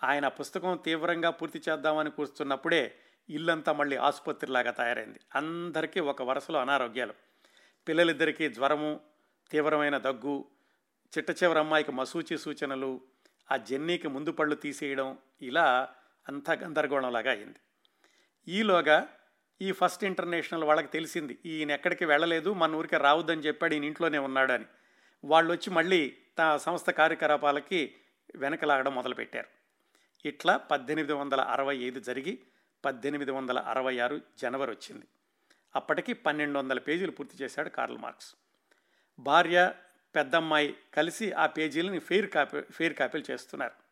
ఆయన పుస్తకం తీవ్రంగా పూర్తి చేద్దామని కూర్చున్నప్పుడే ఇల్లంతా మళ్ళీ ఆసుపత్రిలాగా తయారైంది. అందరికీ ఒక వరుసలో అనారోగ్యాలు. పిల్లలిద్దరికీ జ్వరము తీవ్రమైన దగ్గు చిట్ట చివరి అమ్మాయికి మసూచి సూచనలు ఆ జెన్నీకి ముందు పళ్ళు తీసేయడం ఇలా అంతా గందరగోళంలాగా అయింది. ఈలోగా ఈ ఫస్ట్ ఇంటర్నేషనల్ వాళ్ళకి తెలిసింది ఈయన ఎక్కడికి వెళ్ళలేదు మన ఊరికి రావద్దని చెప్పాడు ఈయన ఇంట్లోనే ఉన్నాడని. వాళ్ళు వచ్చి మళ్ళీ తా సంస్థ కార్యకలాపాలకి వెనకలాగడం మొదలుపెట్టారు. ఇట్లా పద్దెనిమిది వందల అరవై ఐదు జరిగి పద్దెనిమిది వందల అరవై ఆరు జనవరి వచ్చింది. అప్పటికి పన్నెండు వందల పేజీలు పూర్తి చేశాడు కార్ల్ మార్క్స్. భార్య పెద్దమ్మాయి కలిసి ఆ పేజీలని ఫెయిర్ కాపీ ఫెయిర్ కాపీలు చేస్తున్నారు.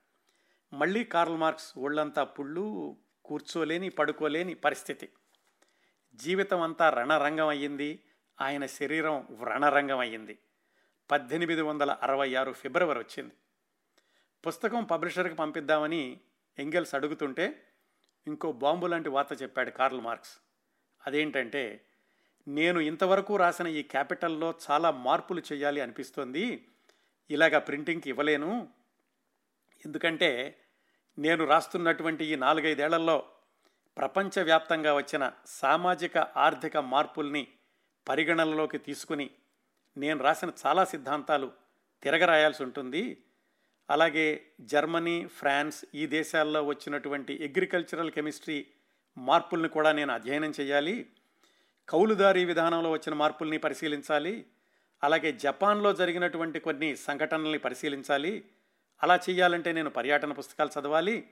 మళ్ళీ కార్ల్ మార్క్స్ ఒళ్ళంతా పుళ్ళు కూర్చోలేని పడుకోలేని పరిస్థితి. జీవితం అంతా రణరంగం అయ్యింది ఆయన శరీరం వ్రణరంగం అయ్యింది పద్దెనిమిది వందల అరవై ఆరు ఫిబ్రవరి వచ్చింది. పుస్తకం పబ్లిషర్కి పంపిద్దామని ఎంగెల్స్ అడుగుతుంటే ఇంకో బాంబు లాంటి వార్త చెప్పాడు కార్ల్ మార్క్స్. అదేంటంటే నేను ఇంతవరకు రాసిన ఈ క్యాపిటల్లో చాలా మార్పులు చేయాలి అనిపిస్తోంది. ఇలాగ ప్రింటింగ్కి ఇవ్వలేను. ఎందుకంటే నేను రాస్తున్నటువంటి ఈ నాలుగైదేళ్ళలో ప్రపంచవ్యాప్తంగా వచ్చిన సామాజిక ఆర్థిక మార్పుల్ని పరిగణనలోకి తీసుకుని నేను రాసిన చాలా సిద్ధాంతాలు తిరగరాయాల్సి ఉంటుంది. అలాగే జర్మనీ ఫ్రాన్స్ ఈ దేశాల్లో వచ్చినటువంటి అగ్రికల్చరల్ కెమిస్ట్రీ మార్పుల్ని కూడా నేను అధ్యయనం చేయాలి. కౌలుదారీ విధానంలో వచ్చిన మార్పుల్ని పరిశీలించాలి. అలాగే జపాన్లో జరిగినటువంటి కొన్ని సంఘటనల్ని పరిశీలించాలి. అలా చేయాలంటే నేను పర్యటన పుస్తకాలు చదవాలి.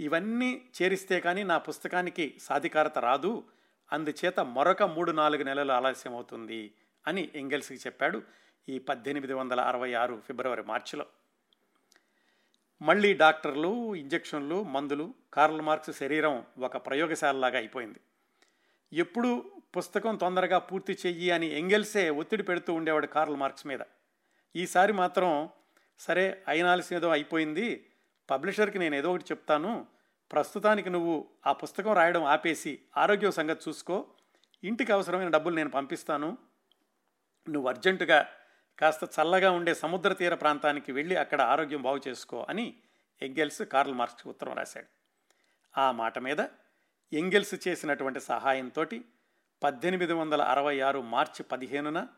ఇవన్నీ చేరిస్తే కానీ నా పుస్తకానికి సాధికారత రాదు. అందుచేత మరొక మూడు నాలుగు నెలలు ఆలస్యం అవుతుంది అని ఎంగెల్స్కి చెప్పాడు ఈ పద్దెనిమిది వందల అరవై ఆరు ఫిబ్రవరి మార్చిలో. మళ్ళీ డాక్టర్లు ఇంజెక్షన్లు మందులు కార్ల్ మార్క్స్ శరీరం ఒక ప్రయోగశాలలాగా అయిపోయింది. ఎప్పుడు పుస్తకం తొందరగా పూర్తి చెయ్యి అని ఎంగెల్సే ఒత్తిడి పెడుతూ ఉండేవాడు కార్ల్ మార్క్స్ మీద. ఈసారి మాత్రం సరే అయినాల్సినదో అయిపోయింది పబ్లిషర్కి నేను ఏదో ఒకటి చెప్తాను ప్రస్తుతానికి నువ్వు ఆ పుస్తకం రాయడం ఆపేసి ఆరోగ్యం సంగతి చూసుకో ఇంటికి అవసరమైన డబ్బులు నేను పంపిస్తాను నువ్వు అర్జెంటుగా కాస్త చల్లగా ఉండే సముద్ర తీర ప్రాంతానికి వెళ్ళి అక్కడ ఆరోగ్యం బాగు చేసుకో అని ఎగ్గెల్స్ కార్ల్ మార్క్స్కి ఉత్తరం రాశాడు. ఆ మాట మీద ఎంగెల్స్ చేసినటువంటి సహాయంతో పద్దెనిమిది వందల అరవై ఆరు మార్చి పదిహేనున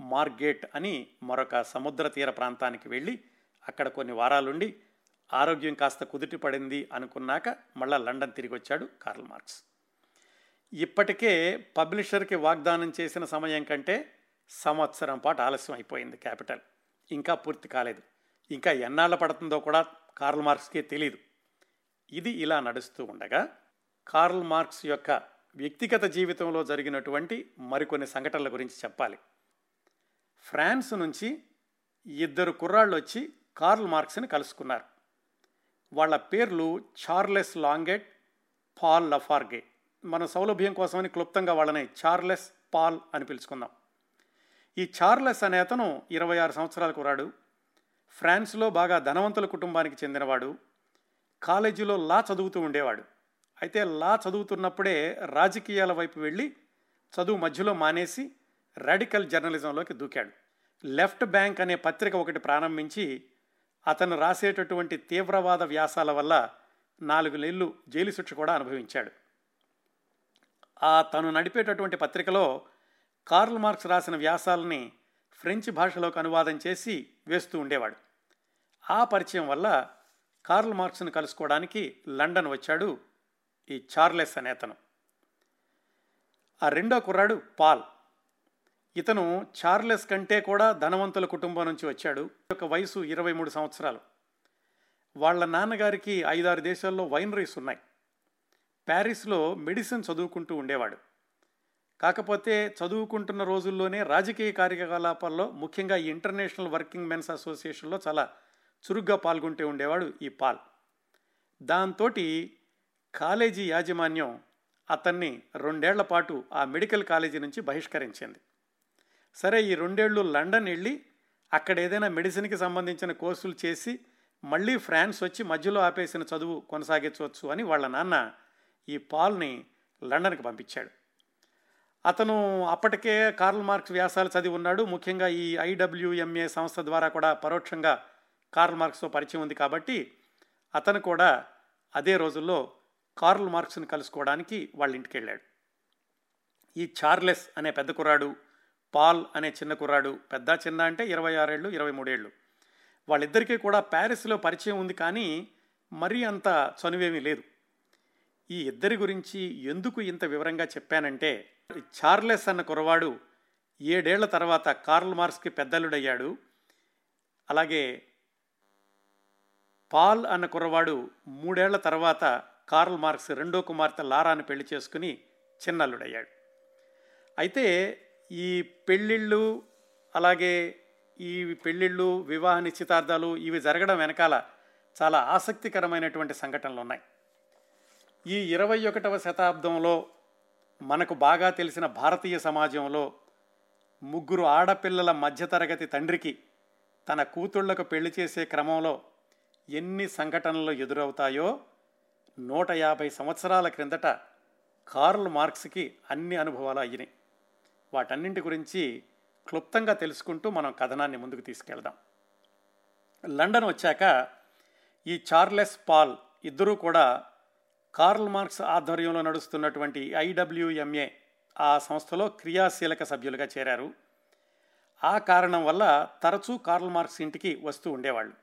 మార్గేట్ అని మరొక సముద్ర తీర ప్రాంతానికి వెళ్ళి అక్కడ కొన్ని వారాలుండి ఆరోగ్యం కాస్త కుదుటి పడింది అనుకున్నాక మళ్ళా లండన్ తిరిగి వచ్చాడు కార్ల్ మార్క్స్. ఇప్పటికే పబ్లిషర్కి వాగ్దానం చేసిన సమయం కంటే సంవత్సరం పాటు ఆలస్యం అయిపోయింది క్యాపిటల్. ఇంకా పూర్తి కాలేదు. ఇంకా ఎన్నాళ్ళ పడుతుందో కూడా కార్ల్ మార్క్స్కే తెలియదు ఇది ఇలా నడుస్తూ ఉండగా కార్ల్ మార్క్స్ యొక్క వ్యక్తిగత జీవితంలో జరిగినటువంటి మరికొన్ని సంఘటనల గురించి చెప్పాలి. ఫ్రాన్స్ నుంచి ఇద్దరు కుర్రాళ్ళు వచ్చి కార్ల్ మార్క్స్ని కలుసుకున్నారు. వాళ్ళ పేర్లు చార్లెస్ లాంగెట్ పాల్ లఫార్గే. మన సౌలభ్యం కోసమని క్లుప్తంగా వాళ్ళని చార్లెస్ పాల్ అని పిలుచుకుందాం. ఈ చార్లెస్ అనే అతను ఇరవై ఆరు సంవత్సరాల కురాడు ఫ్రాన్స్లో బాగా ధనవంతుల కుటుంబానికి చెందినవాడు. కాలేజీలో లా చదువుతూ ఉండేవాడు. అయితే లా చదువుతున్నప్పుడే రాజకీయాల వైపు వెళ్ళి చదువు మధ్యలో మానేసి రాడికల్ జర్నలిజంలోకి దూకాడు. లెఫ్ట్ బ్యాంక్ అనే పత్రిక ఒకటి ప్రారంభించి అతను రాసేటటువంటి తీవ్రవాద వ్యాసాల వల్ల నాలుగు నెలలు జైలు శిక్ష కూడా అనుభవించాడు. ఆ తను నడిపేటటువంటి పత్రికలో కార్ల్ మార్క్స్ రాసిన వ్యాసాలని ఫ్రెంచ్ భాషలోకి అనువాదం చేసి వేస్తూ ఉండేవాడు. ఆ పరిచయం వల్ల కార్ల్ మార్క్స్ను కలుసుకోవడానికి లండన్ వచ్చాడు ఈ చార్లెస్ అనే అతను. ఆ రెండో కుర్రాడు పాల్. ఇతను చార్లెస్ కంటే కూడా ధనవంతుల కుటుంబం నుంచి వచ్చాడు. ఒక వయసు ఇరవై మూడు సంవత్సరాలు. వాళ్ళ నాన్నగారికి ఐదారు దేశాల్లో వైనరీస్ ఉన్నాయి. ప్యారిస్లో మెడిసిన్ చదువుకుంటూ ఉండేవాడు. కాకపోతే చదువుకుంటున్న రోజుల్లోనే రాజకీయ కార్యకలాపాల్లో ముఖ్యంగా ఈ ఇంటర్నేషనల్ వర్కింగ్ మెన్స్ అసోసియేషన్లో చాలా చురుగ్గా పాల్గొంటూ ఉండేవాడు ఈ పాల్. దాంతో కాలేజీ యాజమాన్యం అతన్ని రెండేళ్ళ పాటు ఆ మెడికల్ కాలేజీ నుంచి బహిష్కరించింది. సరే ఈ రెండేళ్ళు లండన్ వెళ్ళి అక్కడ ఏదైనా మెడిసిన్కి సంబంధించిన కోర్సులు చేసి మళ్ళీ ఫ్రాన్స్ వచ్చి మధ్యలో ఆపేసిన చదువు కొనసాగించవచ్చు అని వాళ్ళ నాన్న ఈ పాల్ని లండన్కి పంపించాడు. అతను అప్పటికే కార్ల్ మార్క్స్ వ్యాసాలు చదివి ఉన్నాడు. ముఖ్యంగా ఈ ఐడబ్ల్యూఎంఏ సంస్థ ద్వారా కూడా పరోక్షంగా కార్ల్ మార్క్స్తో పరిచయం ఉంది కాబట్టి అతను కూడా అదే రోజుల్లో కార్ల్ మార్క్స్ని కలుసుకోవడానికి వాళ్ళ ఇంటికి వెళ్ళాడు ఈ చార్లెస్ అనే పెద్ద కుర్రాడు పాల్ అనే చిన్న కుర్రాడు పెద్ద చిన్న అంటే ఇరవై ఆరేళ్ళు ఇరవై మూడేళ్ళు. వాళ్ళిద్దరికీ కూడా ప్యారిస్లో పరిచయం ఉంది కానీ మరీ అంత చనువేమీ లేదు. ఈ ఇద్దరి గురించి ఎందుకు ఇంత వివరంగా చెప్పానంటే చార్లెస్ అన్న కురవాడు ఏడేళ్ళ తర్వాత కార్ల్ మార్క్స్కి పెద్దలుడయ్యాడు. అలాగే పాల్ అన్న కుర్రవాడు మూడేళ్ళ తర్వాత కార్ల్ మార్క్స్ రెండో కుమార్తె లారాను పెళ్ళి చేసుకుని చిన్నల్లుడయ్యాడు. అయితే ఈ పెళ్ళిళ్ళు అలాగే ఈ పెళ్ళిళ్ళు వివాహ నిశ్చితార్థాలు ఇవి జరగడం వెనకాల చాలా ఆసక్తికరమైనటువంటి సంఘటనలు ఉన్నాయి ఈ ఇరవై ఒకటవ శతాబ్దంలో మనకు బాగా తెలిసిన భారతీయ సమాజంలో ముగ్గురు ఆడపిల్లల మధ్యతరగతి తండ్రికి తన కూతుళ్ళకు పెళ్ళి చేసే క్రమంలో ఎన్ని సంఘటనలు ఎదురవుతాయో నూట యాభై సంవత్సరాల క్రిందట కార్ల్ మార్క్స్కి అన్ని అనుభవాలు అయినాయి వాటన్నింటి గురించి క్లుప్తంగా తెలుసుకుంటూ మనం కథనాన్ని ముందుకు తీసుకెళ్దాం. లండన్ వచ్చాక ఈ చార్లెస్ పాల్ ఇద్దరూ కూడా కార్ల్ మార్క్స్ ఆధ్వర్యంలో నడుస్తున్నటువంటి ఐడబ్ల్యూఎంఏ ఆ సంస్థలో క్రియాశీలక సభ్యులుగా చేరారు. ఆ కారణం వల్ల తరచూ కార్ల్ మార్క్స్ ఇంటికి వస్తూ ఉండేవాళ్ళు.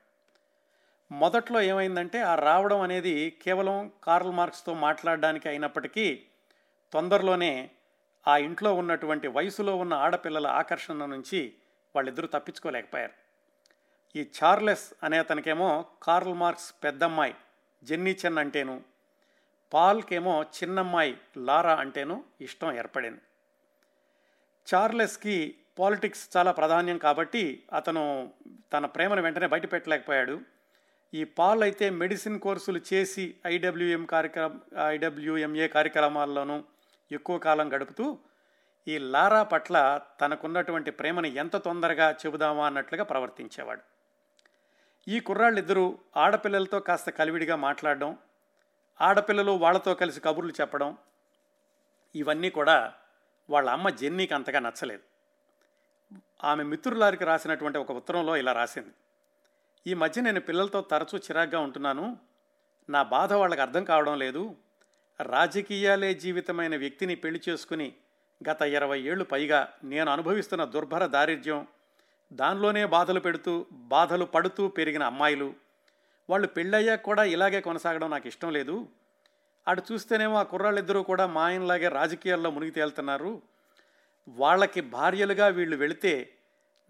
మొదట్లో ఏమైందంటే ఆ రావడం అనేది కేవలం కార్ల్ మార్క్స్తో మాట్లాడడానికి అయినప్పటికీ తొందరలోనే ఆ ఇంట్లో ఉన్నటువంటి వయసులో ఉన్న ఆడపిల్లల ఆకర్షణ నుంచి వాళ్ళిద్దరూ తప్పించుకోలేకపోయారు. ఈ చార్లెస్ అనే అతనికేమో కార్ల్ మార్క్స్ పెద్దమ్మాయి జెన్నీ చెన్ అంటేను పాల్కేమో చిన్నమ్మాయి లారా అంటేను ఇష్టం ఏర్పడింది. చార్లెస్కి పాలిటిక్స్ చాలా ప్రాధాన్యం కాబట్టి అతను తన ప్రేమను వెంటనే బయట పెట్టలేకపోయాడు ఈ పాల్ అయితే మెడిసిన్ కోర్సులు చేసి ఐడబ్ల్యూఎం కార్యక్రమ ఐడబ్ల్యూఎంఏ కార్యక్రమాల్లోనూ ఎక్కువ కాలం గడుపుతూ ఈ లారా పట్ల తనకున్నటువంటి ప్రేమను ఎంత తొందరగా చెబుదామా అన్నట్లుగా ప్రవర్తించేవాడు. ఈ కుర్రాళ్ళిద్దరూ ఆడపిల్లలతో కాస్త కలివిడిగా మాట్లాడడం ఆడపిల్లలు వాళ్ళతో కలిసి కబుర్లు చెప్పడం ఇవన్నీ కూడా వాళ్ళ అమ్మ జెన్నీకి అంతగా నచ్చలేదు. ఆమె మిత్రులారికి రాసినటువంటి ఒక ఉత్తరంలో ఇలా రాసింది. ఈ మధ్య నేను పిల్లలతో తరచూ చిరాగ్గా ఉంటున్నాను. నా బాధ వాళ్ళకి అర్థం కావడం లేదు. రాజకీయాలే జీవితమైన వ్యక్తిని పెళ్ళి చేసుకుని గత ఇరవై ఏళ్ళు పైగా నేను అనుభవిస్తున్న దుర్భర దారిద్ర్యం దానిలోనే బాధలు పెడుతూ బాధలు పడుతూ పెరిగిన అమ్మాయిలు. వాళ్ళు పెళ్ళయ్యాక కూడా ఇలాగే కొనసాగడం నాకు ఇష్టం లేదు. అటు చూస్తేనేమో ఆ కుర్రాళ్ళిద్దరూ కూడా మా ఆయనలాగే రాజకీయాల్లో మునిగి తేలుతున్నారు. వాళ్ళకి భార్యలుగా వీళ్ళు వెళితే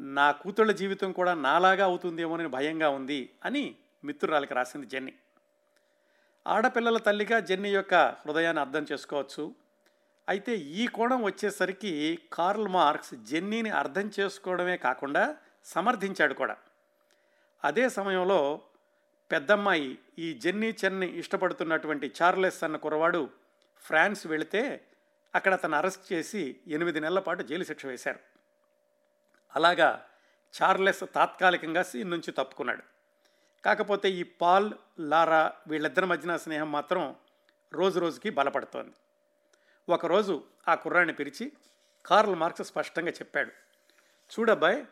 నా కూతుళ్ళ జీవితం కూడా నాలాగా అవుతుందేమోనని భయంగా ఉంది అని మిత్రురాలకి రాసింది జెన్నీ. ఆడపిల్లల తల్లిగా జెన్నీ యొక్క హృదయాన్ని అర్థం చేసుకోవచ్చు. అయితే ఈ కోణం వచ్చేసరికి కార్ల్ మార్క్స్ జెన్నీని అర్థం చేసుకోవడమే కాకుండా సమర్థించాడు కూడా. అదే సమయంలో పెద్దమ్మాయి ఈ జెన్నీ చెన్ని ఇష్టపడుతున్నటువంటి చార్లెస్ అన్న కురవాడు ఫ్రాన్స్ వెళితే అక్కడ అతను అరెస్ట్ చేసి ఎనిమిది నెలల పాటు జైలు శిక్ష వేశారు. అలాగా చార్లెస్ తాత్కాలికంగా సీన్ నుంచి తప్పుకున్నాడు. కాకపోతే ఈ పాల్ లారా వీళ్ళిద్దరి మధ్యన స్నేహం మాత్రం రోజు రోజుకి బలపడుతోంది. ఒకరోజు ఆ కుర్రాన్ని పిలిచి కార్ల్ మార్క్స్ స్పష్టంగా చెప్పాడు చూడబ్బాయ్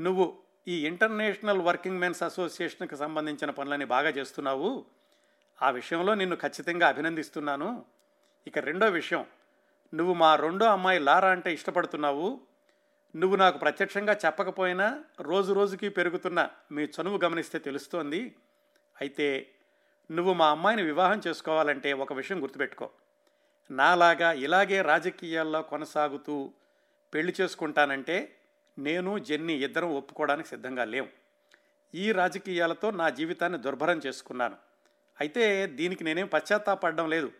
నువ్వు ఈ ఇంటర్నేషనల్ వర్కింగ్ మెన్స్ అసోసియేషన్కి సంబంధించిన పనులని బాగా చేస్తున్నావు. ఆ విషయంలో నిన్ను ఖచ్చితంగా అభినందిస్తున్నాను. ఇక రెండో విషయం నువ్వు మా రెండో అమ్మాయి లారా అంటే ఇష్టపడుతున్నావు. నువ్వు నాకు ప్రత్యక్షంగా చెప్పకపోయినా రోజు రోజుకి పెరుగుతున్న మీ చనువు గమనిస్తే తెలుస్తోంది. అయితే నువ్వు మా అమ్మాయిని వివాహం చేసుకోవాలంటే ఒక విషయం గుర్తుపెట్టుకో. నాలాగా ఇలాగే రాజకీయాల్లో కొనసాగుతూ పెళ్ళి చేసుకుంటానంటే నేను జెన్నీ ఇద్దరం ఒప్పుకోవడానికి సిద్ధంగా లేవు. ఈ రాజకీయాలతో నా జీవితాన్ని దుర్భరం చేసుకున్నాను. అయితే దీనికి నేనేం పశ్చాత్తాపడడం లేదు.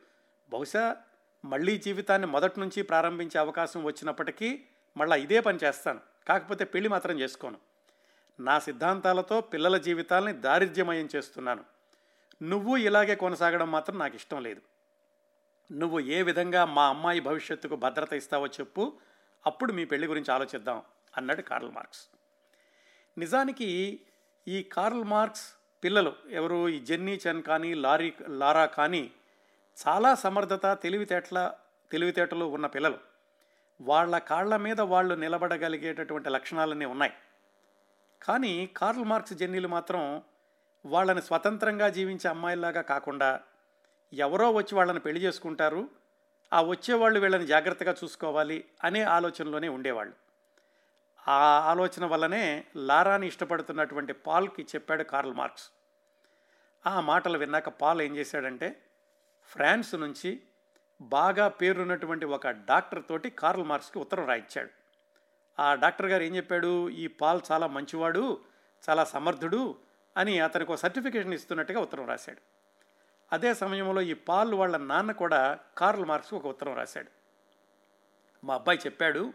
బహుశా మళ్ళీ జీవితాన్ని మొదటి నుంచి ప్రారంభించే అవకాశం వచ్చినప్పటికీ మళ్ళీ ఇదే పని చేస్తాను. కాకపోతే పెళ్ళి మాత్రం చేసుకోను. నా సిద్ధాంతాలతో పిల్లల జీవితాలని దారిద్ర్యమయం చేస్తున్నాను. నువ్వు ఇలాగే కొనసాగడం మాత్రం నాకు ఇష్టం లేదు. నువ్వు ఏ విధంగా మా అమ్మాయి భవిష్యత్తుకు భద్రత ఇస్తావో చెప్పు. అప్పుడు మీ పెళ్ళి గురించి ఆలోచిద్దాం అన్నాడు కార్ల్ మార్క్స్. నిజానికి ఈ కార్ల్ మార్క్స్ పిల్లలు ఎవరు? ఈ జెన్నీ చెన్ కానీ లారీ లారా కానీ చాలా సమర్థత తెలివితేటల తెలివితేటలు ఉన్న పిల్లలు. వాళ్ళ కాళ్ళ మీద వాళ్ళు నిలబడగలిగేటటువంటి లక్షణాలన్నీ ఉన్నాయి. కానీ కార్ల్ మార్క్స్ జెన్నీలు మాత్రం వాళ్ళని స్వతంత్రంగా జీవించే అమ్మాయిల్లాగా కాకుండా ఎవరో వచ్చి వాళ్ళని పెళ్ళి చేసుకుంటారు ఆ వచ్చేవాళ్ళు వీళ్ళని జాగ్రత్తగా చూసుకోవాలి అనే ఆలోచనలోనే ఉండేవాళ్ళు. ఆ ఆలోచన వల్లనే లారాని ఇష్టపడుతున్నటువంటి పాల్కి చెప్పాడు కార్ల్ మార్క్స్. ఆ మాటలు విన్నాక పాల్ ఏం చేశాడంటే ఫ్రాన్స్ నుంచి బాగా పేరున్నటువంటి ఒక డాక్టర్ తోటి కార్ల్ మార్క్స్కి ఉత్తరం రాయించాడు. ఆ డాక్టర్ గారు ఏం చెప్పాడు? ఈ పాల్ చాలా మంచివాడు చాలా సమర్థుడు అని అతనికి ఒక సర్టిఫికేషన్ ఇస్తున్నట్టుగా ఉత్తరం రాశాడు. అదే సమయంలో ఈ పాల్ వాళ్ళ నాన్న కూడా కార్ల్ మార్క్స్ ఒక ఉత్తరం రాశాడు. మా అబ్బాయి చెప్పాడు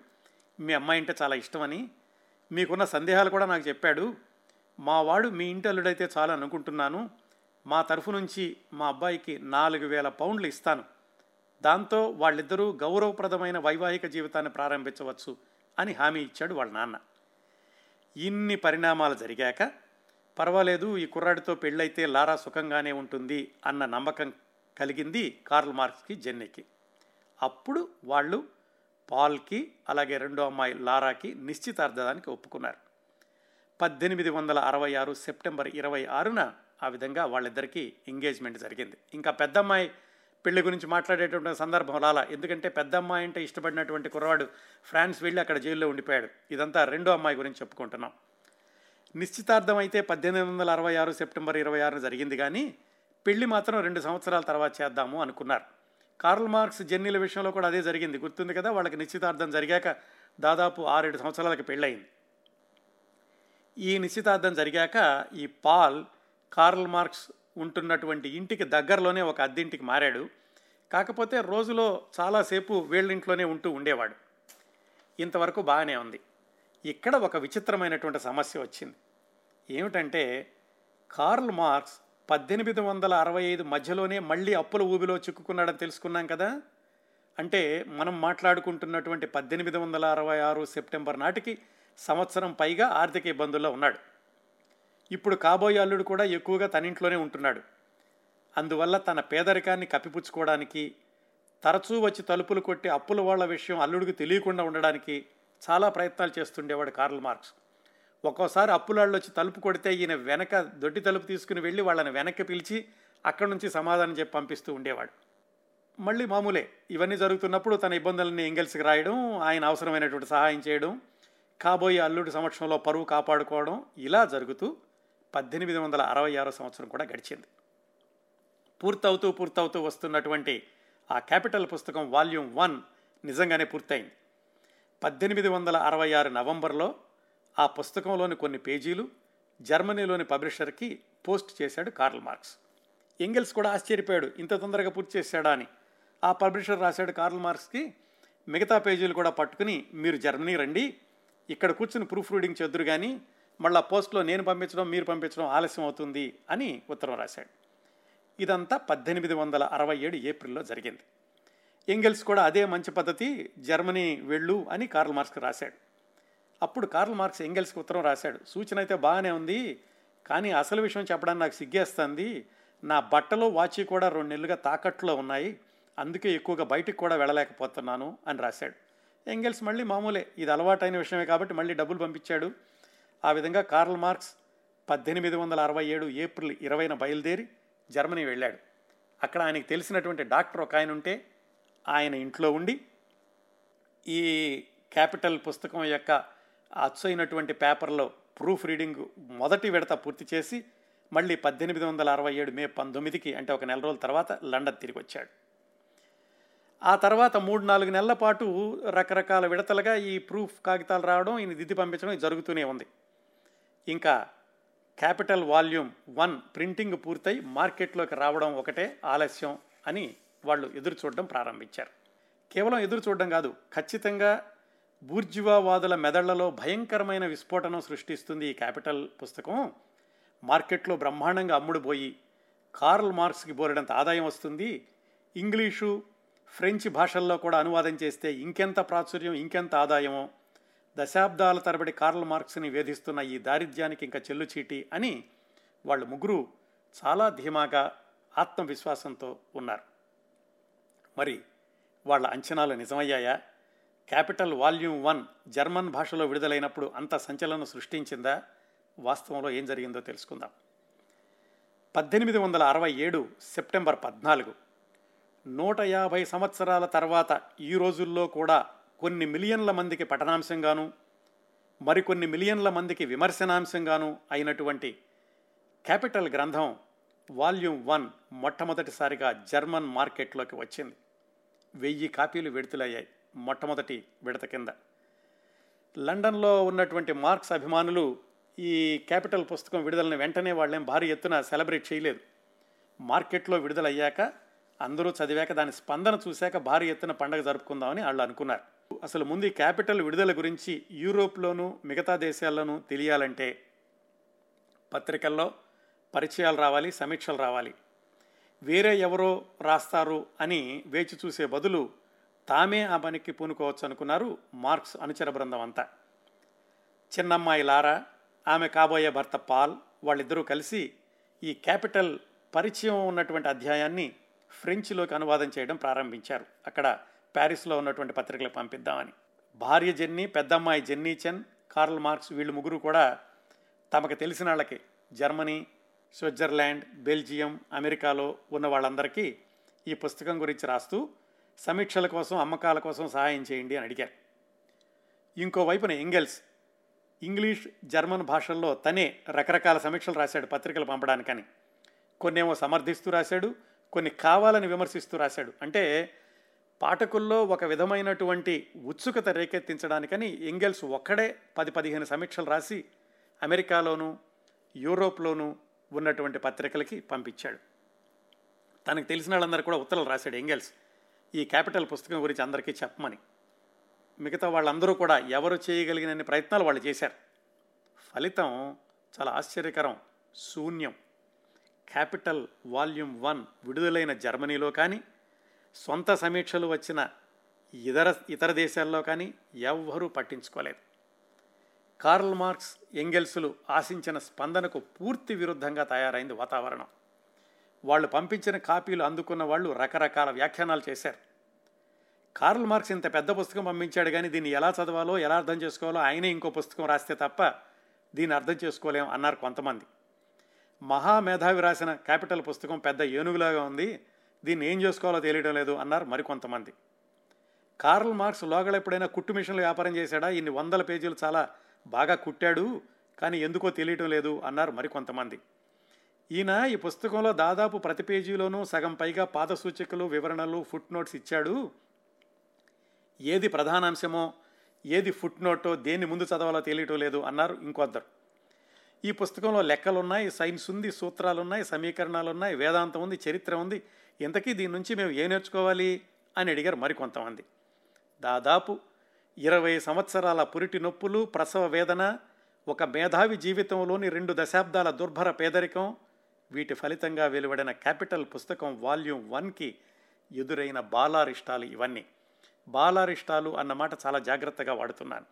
మీ అమ్మాయి అంటే చాలా ఇష్టమని. మీకున్న సందేహాలు కూడా నాకు చెప్పాడు. మా వాడు మీ ఇంటి అల్లుడైతే అనుకుంటున్నాను. మా తరఫు నుంచి మా అబ్బాయికి నాలుగు వేల పౌండ్లు ఇస్తాను. దాంతో వాళ్ళిద్దరూ గౌరవప్రదమైన వైవాహిక జీవితాన్ని ప్రారంభించవచ్చు అని హామీ ఇచ్చాడు వాళ్ళ నాన్న. ఇన్ని పరిణామాలు జరిగాక పర్వాలేదు ఈ కుర్రాడితో పెళ్ళైతే లారా సుఖంగానే ఉంటుంది అన్న నమ్మకం కలిగింది కార్ల్ మార్క్స్కి జెన్నీకి. అప్పుడు వాళ్ళు పాల్కి అలాగే రెండో అమ్మాయి లారాకి నిశ్చితార్థానికి ఒప్పుకున్నారు. పద్దెనిమిది వందల అరవై ఆరు సెప్టెంబర్ ఇరవై ఆరున ఆ విధంగా వాళ్ళిద్దరికీ ఎంగేజ్మెంట్ జరిగింది. ఇంకా పెద్ద అమ్మాయి పెళ్ళి గురించి మాట్లాడేటువంటి సందర్భం రాలా. ఎందుకంటే పెద్ద అమ్మాయి అంటే ఇష్టపడినటువంటి కుర్రవాడు ఫ్రాన్స్ వెళ్ళి అక్కడ జైల్లో ఉండిపోయాడు. ఇదంతా రెండో అమ్మాయి గురించి చెప్పుకుంటున్నాం. నిశ్చితార్థం అయితే పద్దెనిమిది వందల అరవై ఆరు సెప్టెంబర్ ఇరవై ఆరున జరిగింది కానీ పెళ్ళి మాత్రం రెండు సంవత్సరాల తర్వాత చేద్దాము అనుకున్నారు. కార్ల్ మార్క్స్ జెన్నీల విషయంలో కూడా అదే జరిగింది. గుర్తుంది కదా? వాళ్ళకి నిశ్చితార్థం జరిగాక దాదాపు ఆరేడు సంవత్సరాలకి పెళ్ళయింది. ఈ నిశ్చితార్థం జరిగాక ఈ పాల్ కార్ల్ మార్క్స్ ఉంటున్నటువంటి ఇంటికి దగ్గరలోనే ఒక అద్దెంటికి మారాడు. కాకపోతే రోజులో చాలాసేపు వీళ్ళింట్లోనే ఉంటూ ఉండేవాడు. ఇంతవరకు బాగానే ఉంది. ఇక్కడ ఒక విచిత్రమైనటువంటి సమస్య వచ్చింది. ఏమిటంటే కార్ల్ మార్క్స్ పద్దెనిమిది వందల అరవై ఐదు మధ్యలోనే మళ్ళీ అప్పుల ఊబిలో చిక్కుకున్నాడని తెలుసుకున్నాం కదా? అంటే మనం మాట్లాడుకుంటున్నటువంటి పద్దెనిమిది వందల అరవై ఆరు సెప్టెంబర్ నాటికి సంవత్సరం పైగా ఆర్థిక ఇబ్బందుల్లో ఉన్నాడు. ఇప్పుడు కాబోయే అల్లుడు కూడా ఎక్కువగా తన ఇంట్లోనే ఉంటున్నాడు. అందువల్ల తన పేదరికాన్ని కప్పిపుచ్చుకోవడానికి తరచూ వచ్చి తలుపులు కొట్టి అప్పుల వాళ్ళ విషయం అల్లుడికి తెలియకుండా ఉండడానికి చాలా ప్రయత్నాలు చేస్తుండేవాడు కార్ల్ మార్క్స్. ఒక్కోసారి అప్పులాళ్ళు వచ్చి తలుపు కొడితే ఈయన వెనక దొడ్డి తలుపు తీసుకుని వెళ్ళి వాళ్ళని వెనక్కి పిలిచి అక్కడి నుంచి సమాధానం చెప్పి పంపిస్తూ ఉండేవాడు. మళ్ళీ మామూలే ఇవన్నీ జరుగుతున్నప్పుడు తన ఇబ్బందులని ఇంగల్స్కి రాయడం ఆయన అవసరమైనటువంటి సహాయం చేయడం కాబోయే అల్లుడి సమక్షంలో పరువు కాపాడుకోవడం ఇలా జరుగుతూ పద్దెనిమిది వందల అరవై ఆరో సంవత్సరం కూడా గడిచింది. పూర్తవుతూ పూర్తవుతూ వస్తున్నటువంటి ఆ క్యాపిటల్ పుస్తకం వాల్యూమ్ వన్ నిజంగానే పూర్తయింది. పద్దెనిమిది వందల అరవై ఆరు నవంబర్లో ఆ పుస్తకంలోని కొన్ని పేజీలు జర్మనీలోని పబ్లిషర్కి పోస్ట్ చేశాడు కార్ల్ మార్క్స్. ఇంగిల్స్ కూడా ఆశ్చర్యపోయాడు ఇంత తొందరగా పూర్తి చేశాడా అని. ఆ పబ్లిషర్ రాశాడు కార్ల్ మార్క్స్కి మిగతా పేజీలు కూడా పట్టుకుని మీరు జర్మనీ రండి ఇక్కడ కూర్చుని ప్రూఫ్ రీడింగ్ చెద్దురు కానీ మళ్ళీ పోస్ట్లో నేను పంపించడం మీరు పంపించడం ఆలస్యం అవుతుంది అని ఉత్తరం రాశాడు. ఇదంతా పద్దెనిమిది వందల అరవై ఏడు ఏప్రిల్లో జరిగింది. ఎంగెల్స్ కూడా అదే మంచి పద్ధతి జర్మనీ వెళ్ళు అని కార్ల్ మార్క్స్కి రాశాడు. అప్పుడు కార్ల్ మార్క్స్ ఎంగెల్స్కి ఉత్తరం రాశాడు. సూచన అయితే బాగానే ఉంది కానీ అసలు విషయం చెప్పడానికి నాకు సిగ్గేస్తుంది. నా బట్టలు వాచి కూడా రెండు నెలలుగా తాకట్లో ఉన్నాయి. అందుకే ఎక్కువగా బయటికి కూడా వెళ్ళలేకపోతున్నాను అని రాశాడు. ఎంగెల్స్ మళ్ళీ మామూలే ఇది అలవాటైన విషయమే కాబట్టి మళ్ళీ డబ్బులు పంపించాడు. ఆ విధంగా కార్ల్ మార్క్స్ పద్దెనిమిది వందల అరవై ఏడు ఏప్రిల్ ఇరవైన బయలుదేరి జర్మనీ వెళ్ళాడు. అక్కడ ఆయనకు తెలిసినటువంటి డాక్టర్ ఒక ఆయన ఉంటే ఆయన ఇంట్లో ఉండి ఈ క్యాపిటల్ పుస్తకం యొక్క అచ్చైనటువంటి పేపర్లో ప్రూఫ్ రీడింగ్ మొదటి విడత పూర్తి చేసి మళ్ళీ పద్దెనిమిది వందల అరవై ఏడు మే పంతొమ్మిదికి అంటే ఒక నెల రోజుల తర్వాత లండన్ తిరిగి వచ్చాడు. ఆ తర్వాత మూడు నాలుగు నెలల పాటు రకరకాల విడతలుగా ఈ ప్రూఫ్ కాగితాలు రావడం ఈయన దిద్ది పంపించడం జరుగుతూనే ఉంది. ఇంకా క్యాపిటల్ వాల్యూమ్ వన్ ప్రింటింగ్ పూర్తయి మార్కెట్లోకి రావడం ఒకటే ఆలస్యం అని వాళ్ళు ఎదురు చూడడం ప్రారంభించారు. కేవలం ఎదురు చూడడం కాదు ఖచ్చితంగా బూర్జువావాదుల మెదళ్ళలో భయంకరమైన విస్ఫోటనం సృష్టిస్తుంది ఈ క్యాపిటల్ పుస్తకం. మార్కెట్లో బ్రహ్మాండంగా అమ్ముడుపోయి కార్ల్ మార్క్స్కి బోరెడంత ఆదాయం వస్తుంది. ఇంగ్లీషు ఫ్రెంచ్ భాషల్లో కూడా అనువాదం చేస్తే ఇంకెంత ప్రాచుర్యం ఇంకెంత ఆదాయమో దశాబ్దాల తరబడి కార్ల్ మార్క్స్ని వేధిస్తున్న ఈ దారిద్ర్యానికి ఇంకా చెల్లుచీటి అని వాళ్ళు ముగ్గురు చాలా ధీమాగా ఆత్మవిశ్వాసంతో ఉన్నారు. మరి వాళ్ళ అంచనాలు నిజమయ్యాయా? క్యాపిటల్ వాల్యూమ్ వన్ జర్మన్ భాషలో విడుదలైనప్పుడు అంత సంచలనం సృష్టించిందా? వాస్తవంలో ఏం జరిగిందో తెలుసుకుందాం. పద్దెనిమిది వందల అరవై ఏడు సెప్టెంబర్ పద్నాలుగు నూట యాభై సంవత్సరాల తర్వాత ఈ రోజుల్లో కూడా కొన్ని మిలియన్ల మందికి పఠనాంశంగాను మరికొన్ని మిలియన్ల మందికి విమర్శనాంశంగాను అయినటువంటి క్యాపిటల్ గ్రంథం వాల్యూమ్ వన్ మొట్టమొదటిసారిగా జర్మన్ మార్కెట్లోకి వచ్చింది. వెయ్యి కాపీలు విడుదలయ్యాయి మొట్టమొదటి విడత కింద. లండన్లో ఉన్నటువంటి మార్క్స్ అభిమానులు ఈ క్యాపిటల్ పుస్తకం విడుదలని వెంటనే వాళ్ళేం భారీ ఎత్తున సెలబ్రేట్ చేయలేదు. మార్కెట్లో విడుదలయ్యాక అందరూ చదివాక దాని స్పందన చూశాక భారీ ఎత్తున పండగ జరుపుకుందామని వాళ్ళు అనుకున్నారు. అసలు ముందు ఈ క్యాపిటల్ విడుదల గురించి యూరోప్లోనూ మిగతా దేశాల్లోనూ తెలియాలంటే పత్రికల్లో పరిచయాలు రావాలి సమీక్షలు రావాలి. వేరే ఎవరో రాస్తారు అని వేచి చూసే బదులు తామే ఆ పనికి పూనుకోవచ్చు అనుకున్నారు మార్క్స్ అనుచర బృందం అంతా. చిన్నమ్మాయి లారా ఆమె కాబోయే భర్త పాల్ వాళ్ళిద్దరూ కలిసి ఈ క్యాపిటల్ పరిచయం ఉన్నటువంటి అధ్యాయాన్ని ఫ్రెంచ్లోకి అనువాదం చేయడం ప్రారంభించారు. అక్కడ ప్యారిస్లో ఉన్నటువంటి పత్రికలకు పంపిద్దామని. భార్య జెన్నీ పెద్దమ్మాయి జెన్నీ చెన్ కార్ల్ మార్క్స్ వీళ్ళు ముగ్గురు కూడా తమకు తెలిసిన వాళ్ళకి. జర్మనీ స్విట్జర్లాండ్ బెల్జియం అమెరికాలో ఉన్న వాళ్ళందరికీ ఈ పుస్తకం గురించి రాస్తూ సమీక్షల కోసం అమ్మకాల కోసం సహాయం చేయండి అని అడిగారు. ఇంకోవైపున ఎంగెల్స్ ఇంగ్లీష్ జర్మన్ భాషల్లో తనే రకరకాల సమీక్షలు రాశాడు పత్రికలు పంపడానికని. కొన్నేమో సమర్థిస్తూ రాశాడు కొన్ని కావాలని విమర్శిస్తూ రాశాడు. అంటే పాఠకుల్లో ఒక విధమైనటువంటి ఉత్సుకత రేకెత్తించడానికని ఎంగెల్స్ ఒక్కడే పది పదిహేను సమీక్షలు రాసి అమెరికాలోనూ యూరోప్లోనూ ఉన్నటువంటి పత్రికలకి పంపించాడు. తనకు తెలిసిన వాళ్ళందరూ కూడా ఉత్తరాలు రాశాడు ఎంగెల్స్ ఈ క్యాపిటల్ పుస్తకం గురించి అందరికీ చెప్పమని. మిగతా వాళ్ళందరూ కూడా ఎవరు చేయగలిగినన్ని ప్రయత్నాలు వాళ్ళు చేశారు. ఫలితం చాలా ఆశ్చర్యకరం. శూన్యం. క్యాపిటల్ వాల్యూమ్ వన్ విడుదలైన జర్మనీలో కానీ సొంత సమీక్షలు వచ్చిన ఇతర ఇతర దేశాల్లో కానీ ఎవ్వరూ పట్టించుకోలేదు. కార్ల్ మార్క్స్ ఎంగెల్సులు ఆశించిన స్పందనకు పూర్తి విరుద్ధంగా తయారైంది వాతావరణం. వాళ్ళు పంపించిన కాపీలు అందుకున్న వాళ్ళు రకరకాల వ్యాఖ్యానాలు చేశారు. కార్ల్ మార్క్స్ ఇంత పెద్ద పుస్తకం పంపించాడు కానీ దీన్ని ఎలా చదవాలో ఎలా అర్థం చేసుకోవాలో ఆయనే ఇంకో పుస్తకం రాస్తే తప్ప దీన్ని అర్థం చేసుకోలేం అన్నారు కొంతమంది. మహామేధావి రాసిన క్యాపిటల్ పుస్తకం పెద్ద ఏనుగులాగా ఉంది. దీన్ని ఏం చేసుకోవాలో తెలియడం లేదు అన్నారు మరికొంతమంది. కార్ల్ మార్క్స్ లోగడ ఎప్పుడైనా కుట్టు మిషన్లు వ్యాపారం చేశాడా? ఇన్ని వందల పేజీలు చాలా బాగా కుట్టాడు కానీ ఎందుకో తెలియటం లేదు అన్నారు మరికొంతమంది. ఈయన ఈ పుస్తకంలో దాదాపు ప్రతి పేజీలోనూ సగం పైగా పాద సూచికలు వివరణలు ఫుట్ నోట్స్ ఇచ్చాడు. ఏది ప్రధానాంశమో ఏది ఫుట్ నోటో దేన్ని ముందు చదవాలో తెలియటం లేదు అన్నారు ఇంకొద్దరు. ఈ పుస్తకంలో లెక్కలున్నాయి సైన్స్ ఉంది సూత్రాలు ఉన్నాయి సమీకరణాలు ఉన్నాయి వేదాంతం ఉంది చరిత్ర ఉంది ఇంతకీ దీని నుంచి మేము ఏం నేర్చుకోవాలి అని అడిగారు మరికొంతమంది. దాదాపు ఇరవై సంవత్సరాల పురిటి నొప్పులు ప్రసవ వేదన ఒక మేధావి జీవితంలోని రెండు దశాబ్దాల దుర్భర పేదరికం వీటి ఫలితంగా వెలువడిన క్యాపిటల్ పుస్తకం వాల్యూమ్ వన్కి ఎదురైన బాలారిష్టాలు ఇవన్నీ. బాలారిష్టాలు అన్నమాట చాలా జాగ్రత్తగా వాడుతున్నాను.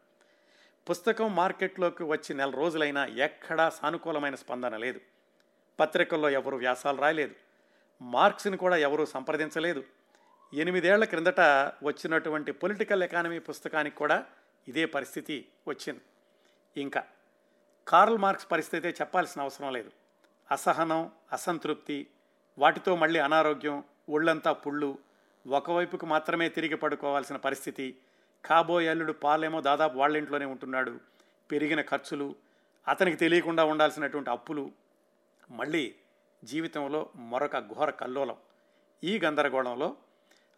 పుస్తకం మార్కెట్లోకి వచ్చి నెల రోజులైనా ఎక్కడా సానుకూలమైన స్పందన లేదు. పత్రికల్లో ఎవరు వ్యాసాలు రాయలేదు. మార్క్స్ని కూడా ఎవరూ సంప్రదించలేదు. ఎనిమిదేళ్ళ క్రిందట వచ్చినటువంటి పొలిటికల్ ఎకానమీ పుస్తకానికి కూడా ఇదే పరిస్థితి వచ్చింది. ఇంకా కార్ల్ మార్క్స్ పరిస్థితి చెప్పాల్సిన అవసరం లేదు. అసహనం అసంతృప్తి వాటితో మళ్ళీ అనారోగ్యం ఒళ్ళంతా పుళ్ళు ఒకవైపుకు మాత్రమే తిరిగి పడుకోవాల్సిన పరిస్థితి కాబోయే అల్లుడు పాలేమో దాదాపు వాళ్ళ ఇంట్లోనే ఉంటున్నాడు. పెరిగిన ఖర్చులు అతనికి తెలియకుండా ఉండాల్సినటువంటి అప్పులు మళ్ళీ జీవితంలో మరొక ఘోర కల్లోలం. ఈ గందరగోళంలో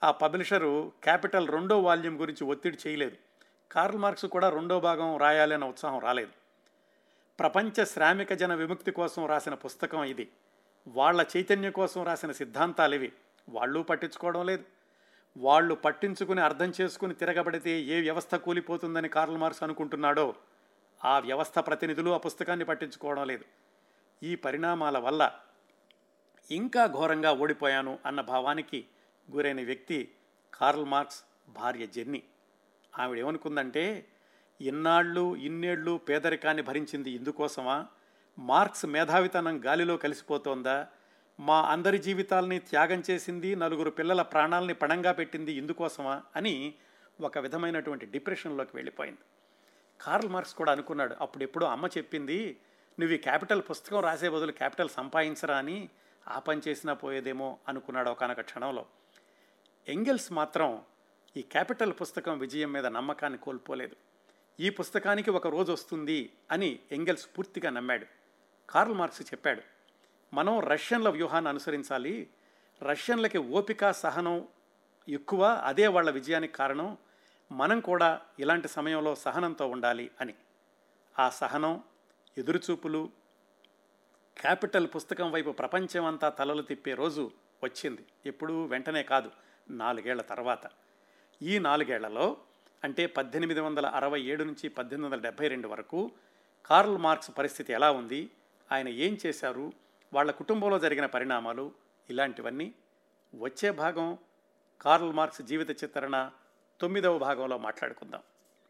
ఆ పబ్లిషరు క్యాపిటల్ రెండో వాల్యూమ్ గురించి ఒత్తిడి చేయలేదు. కార్ల్ మార్క్స్ కూడా రెండో భాగం రాయాలనే ఉత్సాహం రాలేదు. ప్రపంచ శ్రామిక జన విముక్తి కోసం రాసిన పుస్తకం ఇది. వాళ్ళ చైతన్యం కోసం రాసిన సిద్ధాంతాలు ఇవి. వాళ్ళు పట్టించుకోవడం లేదు. వాళ్ళు పట్టించుకుని అర్థం చేసుకుని తిరగబడితే ఏ వ్యవస్థ కూలిపోతుందని కార్ల్ మార్క్స్ అనుకుంటున్నాడో ఆ వ్యవస్థ ప్రతినిధులు ఆ పుస్తకాన్ని పట్టించుకోవడం లేదు. ఈ పరిణామాల వల్ల ఇంకా ఘోరంగా ఓడిపోయాను అన్న భావానికి గురైన వ్యక్తి కార్ల్ మార్క్స్ భార్య జెన్నీ. ఆవిడ ఏమనుకుందంటే ఇన్నాళ్ళు ఇన్నేళ్ళు పేదరికాన్ని భరించింది ఇందుకోసమా? మార్క్స్ మేధావితనం గాలిలో కలిసిపోతోందా? మా అందరి జీవితాల్ని త్యాగం చేసింది నలుగురు పిల్లల ప్రాణాలని పణంగా పెట్టింది ఇందుకోసమా? అని ఒక విధమైనటువంటి డిప్రెషన్లోకి వెళ్ళిపోయింది. కార్ల్ మార్క్స్ కూడా అనుకున్నాడు అప్పుడెప్పుడో అమ్మ చెప్పింది నువ్వు ఈ క్యాపిటల్ పుస్తకం రాసే బదులు క్యాపిటల్ సంపాదించరా అని ఆ పని చేసినా పోయేదేమో అనుకున్నాడు ఒకనొక క్షణంలో. ఎంగెల్స్ మాత్రం ఈ క్యాపిటల్ పుస్తకం విజయం మీద నమ్మకాన్ని కోల్పోలేదు. ఈ పుస్తకానికి ఒక రోజు వస్తుంది అని ఎంగెల్స్ పూర్తిగా నమ్మాడు. కార్ల్ మార్క్స్ చెప్పాడు మనం రష్యన్ల వ్యూహాన్ని అనుసరించాలి. రష్యన్లకి ఓపిక సహనం ఎక్కువ అదే వాళ్ళ విజయానికి కారణం. మనం కూడా ఇలాంటి సమయంలో సహనంతో ఉండాలి అని. ఆ సహనం ఎదురుచూపులు క్యాపిటల్ పుస్తకం వైపు ప్రపంచమంతా తలలు తిప్పే రోజు వచ్చింది. ఎప్పుడు వెంటనే కాదు నాలుగేళ్ళ తర్వాత. ఈ నాలుగేళ్ళలో అంటే పద్దెనిమిది వందల అరవై ఏడు నుంచి పద్దెనిమిది వందల డెబ్బై రెండు వరకు కార్ల్ మార్క్స్ పరిస్థితి ఎలా ఉంది ఆయన ఏం చేశారు వాళ్ళ కుటుంబంలో జరిగిన పరిణామాలు ఇలాంటివన్నీ వచ్చే భాగం కార్ల్ మార్క్స్ జీవిత చిత్రణ తొమ్మిదవ భాగంలో మాట్లాడుకుందాం.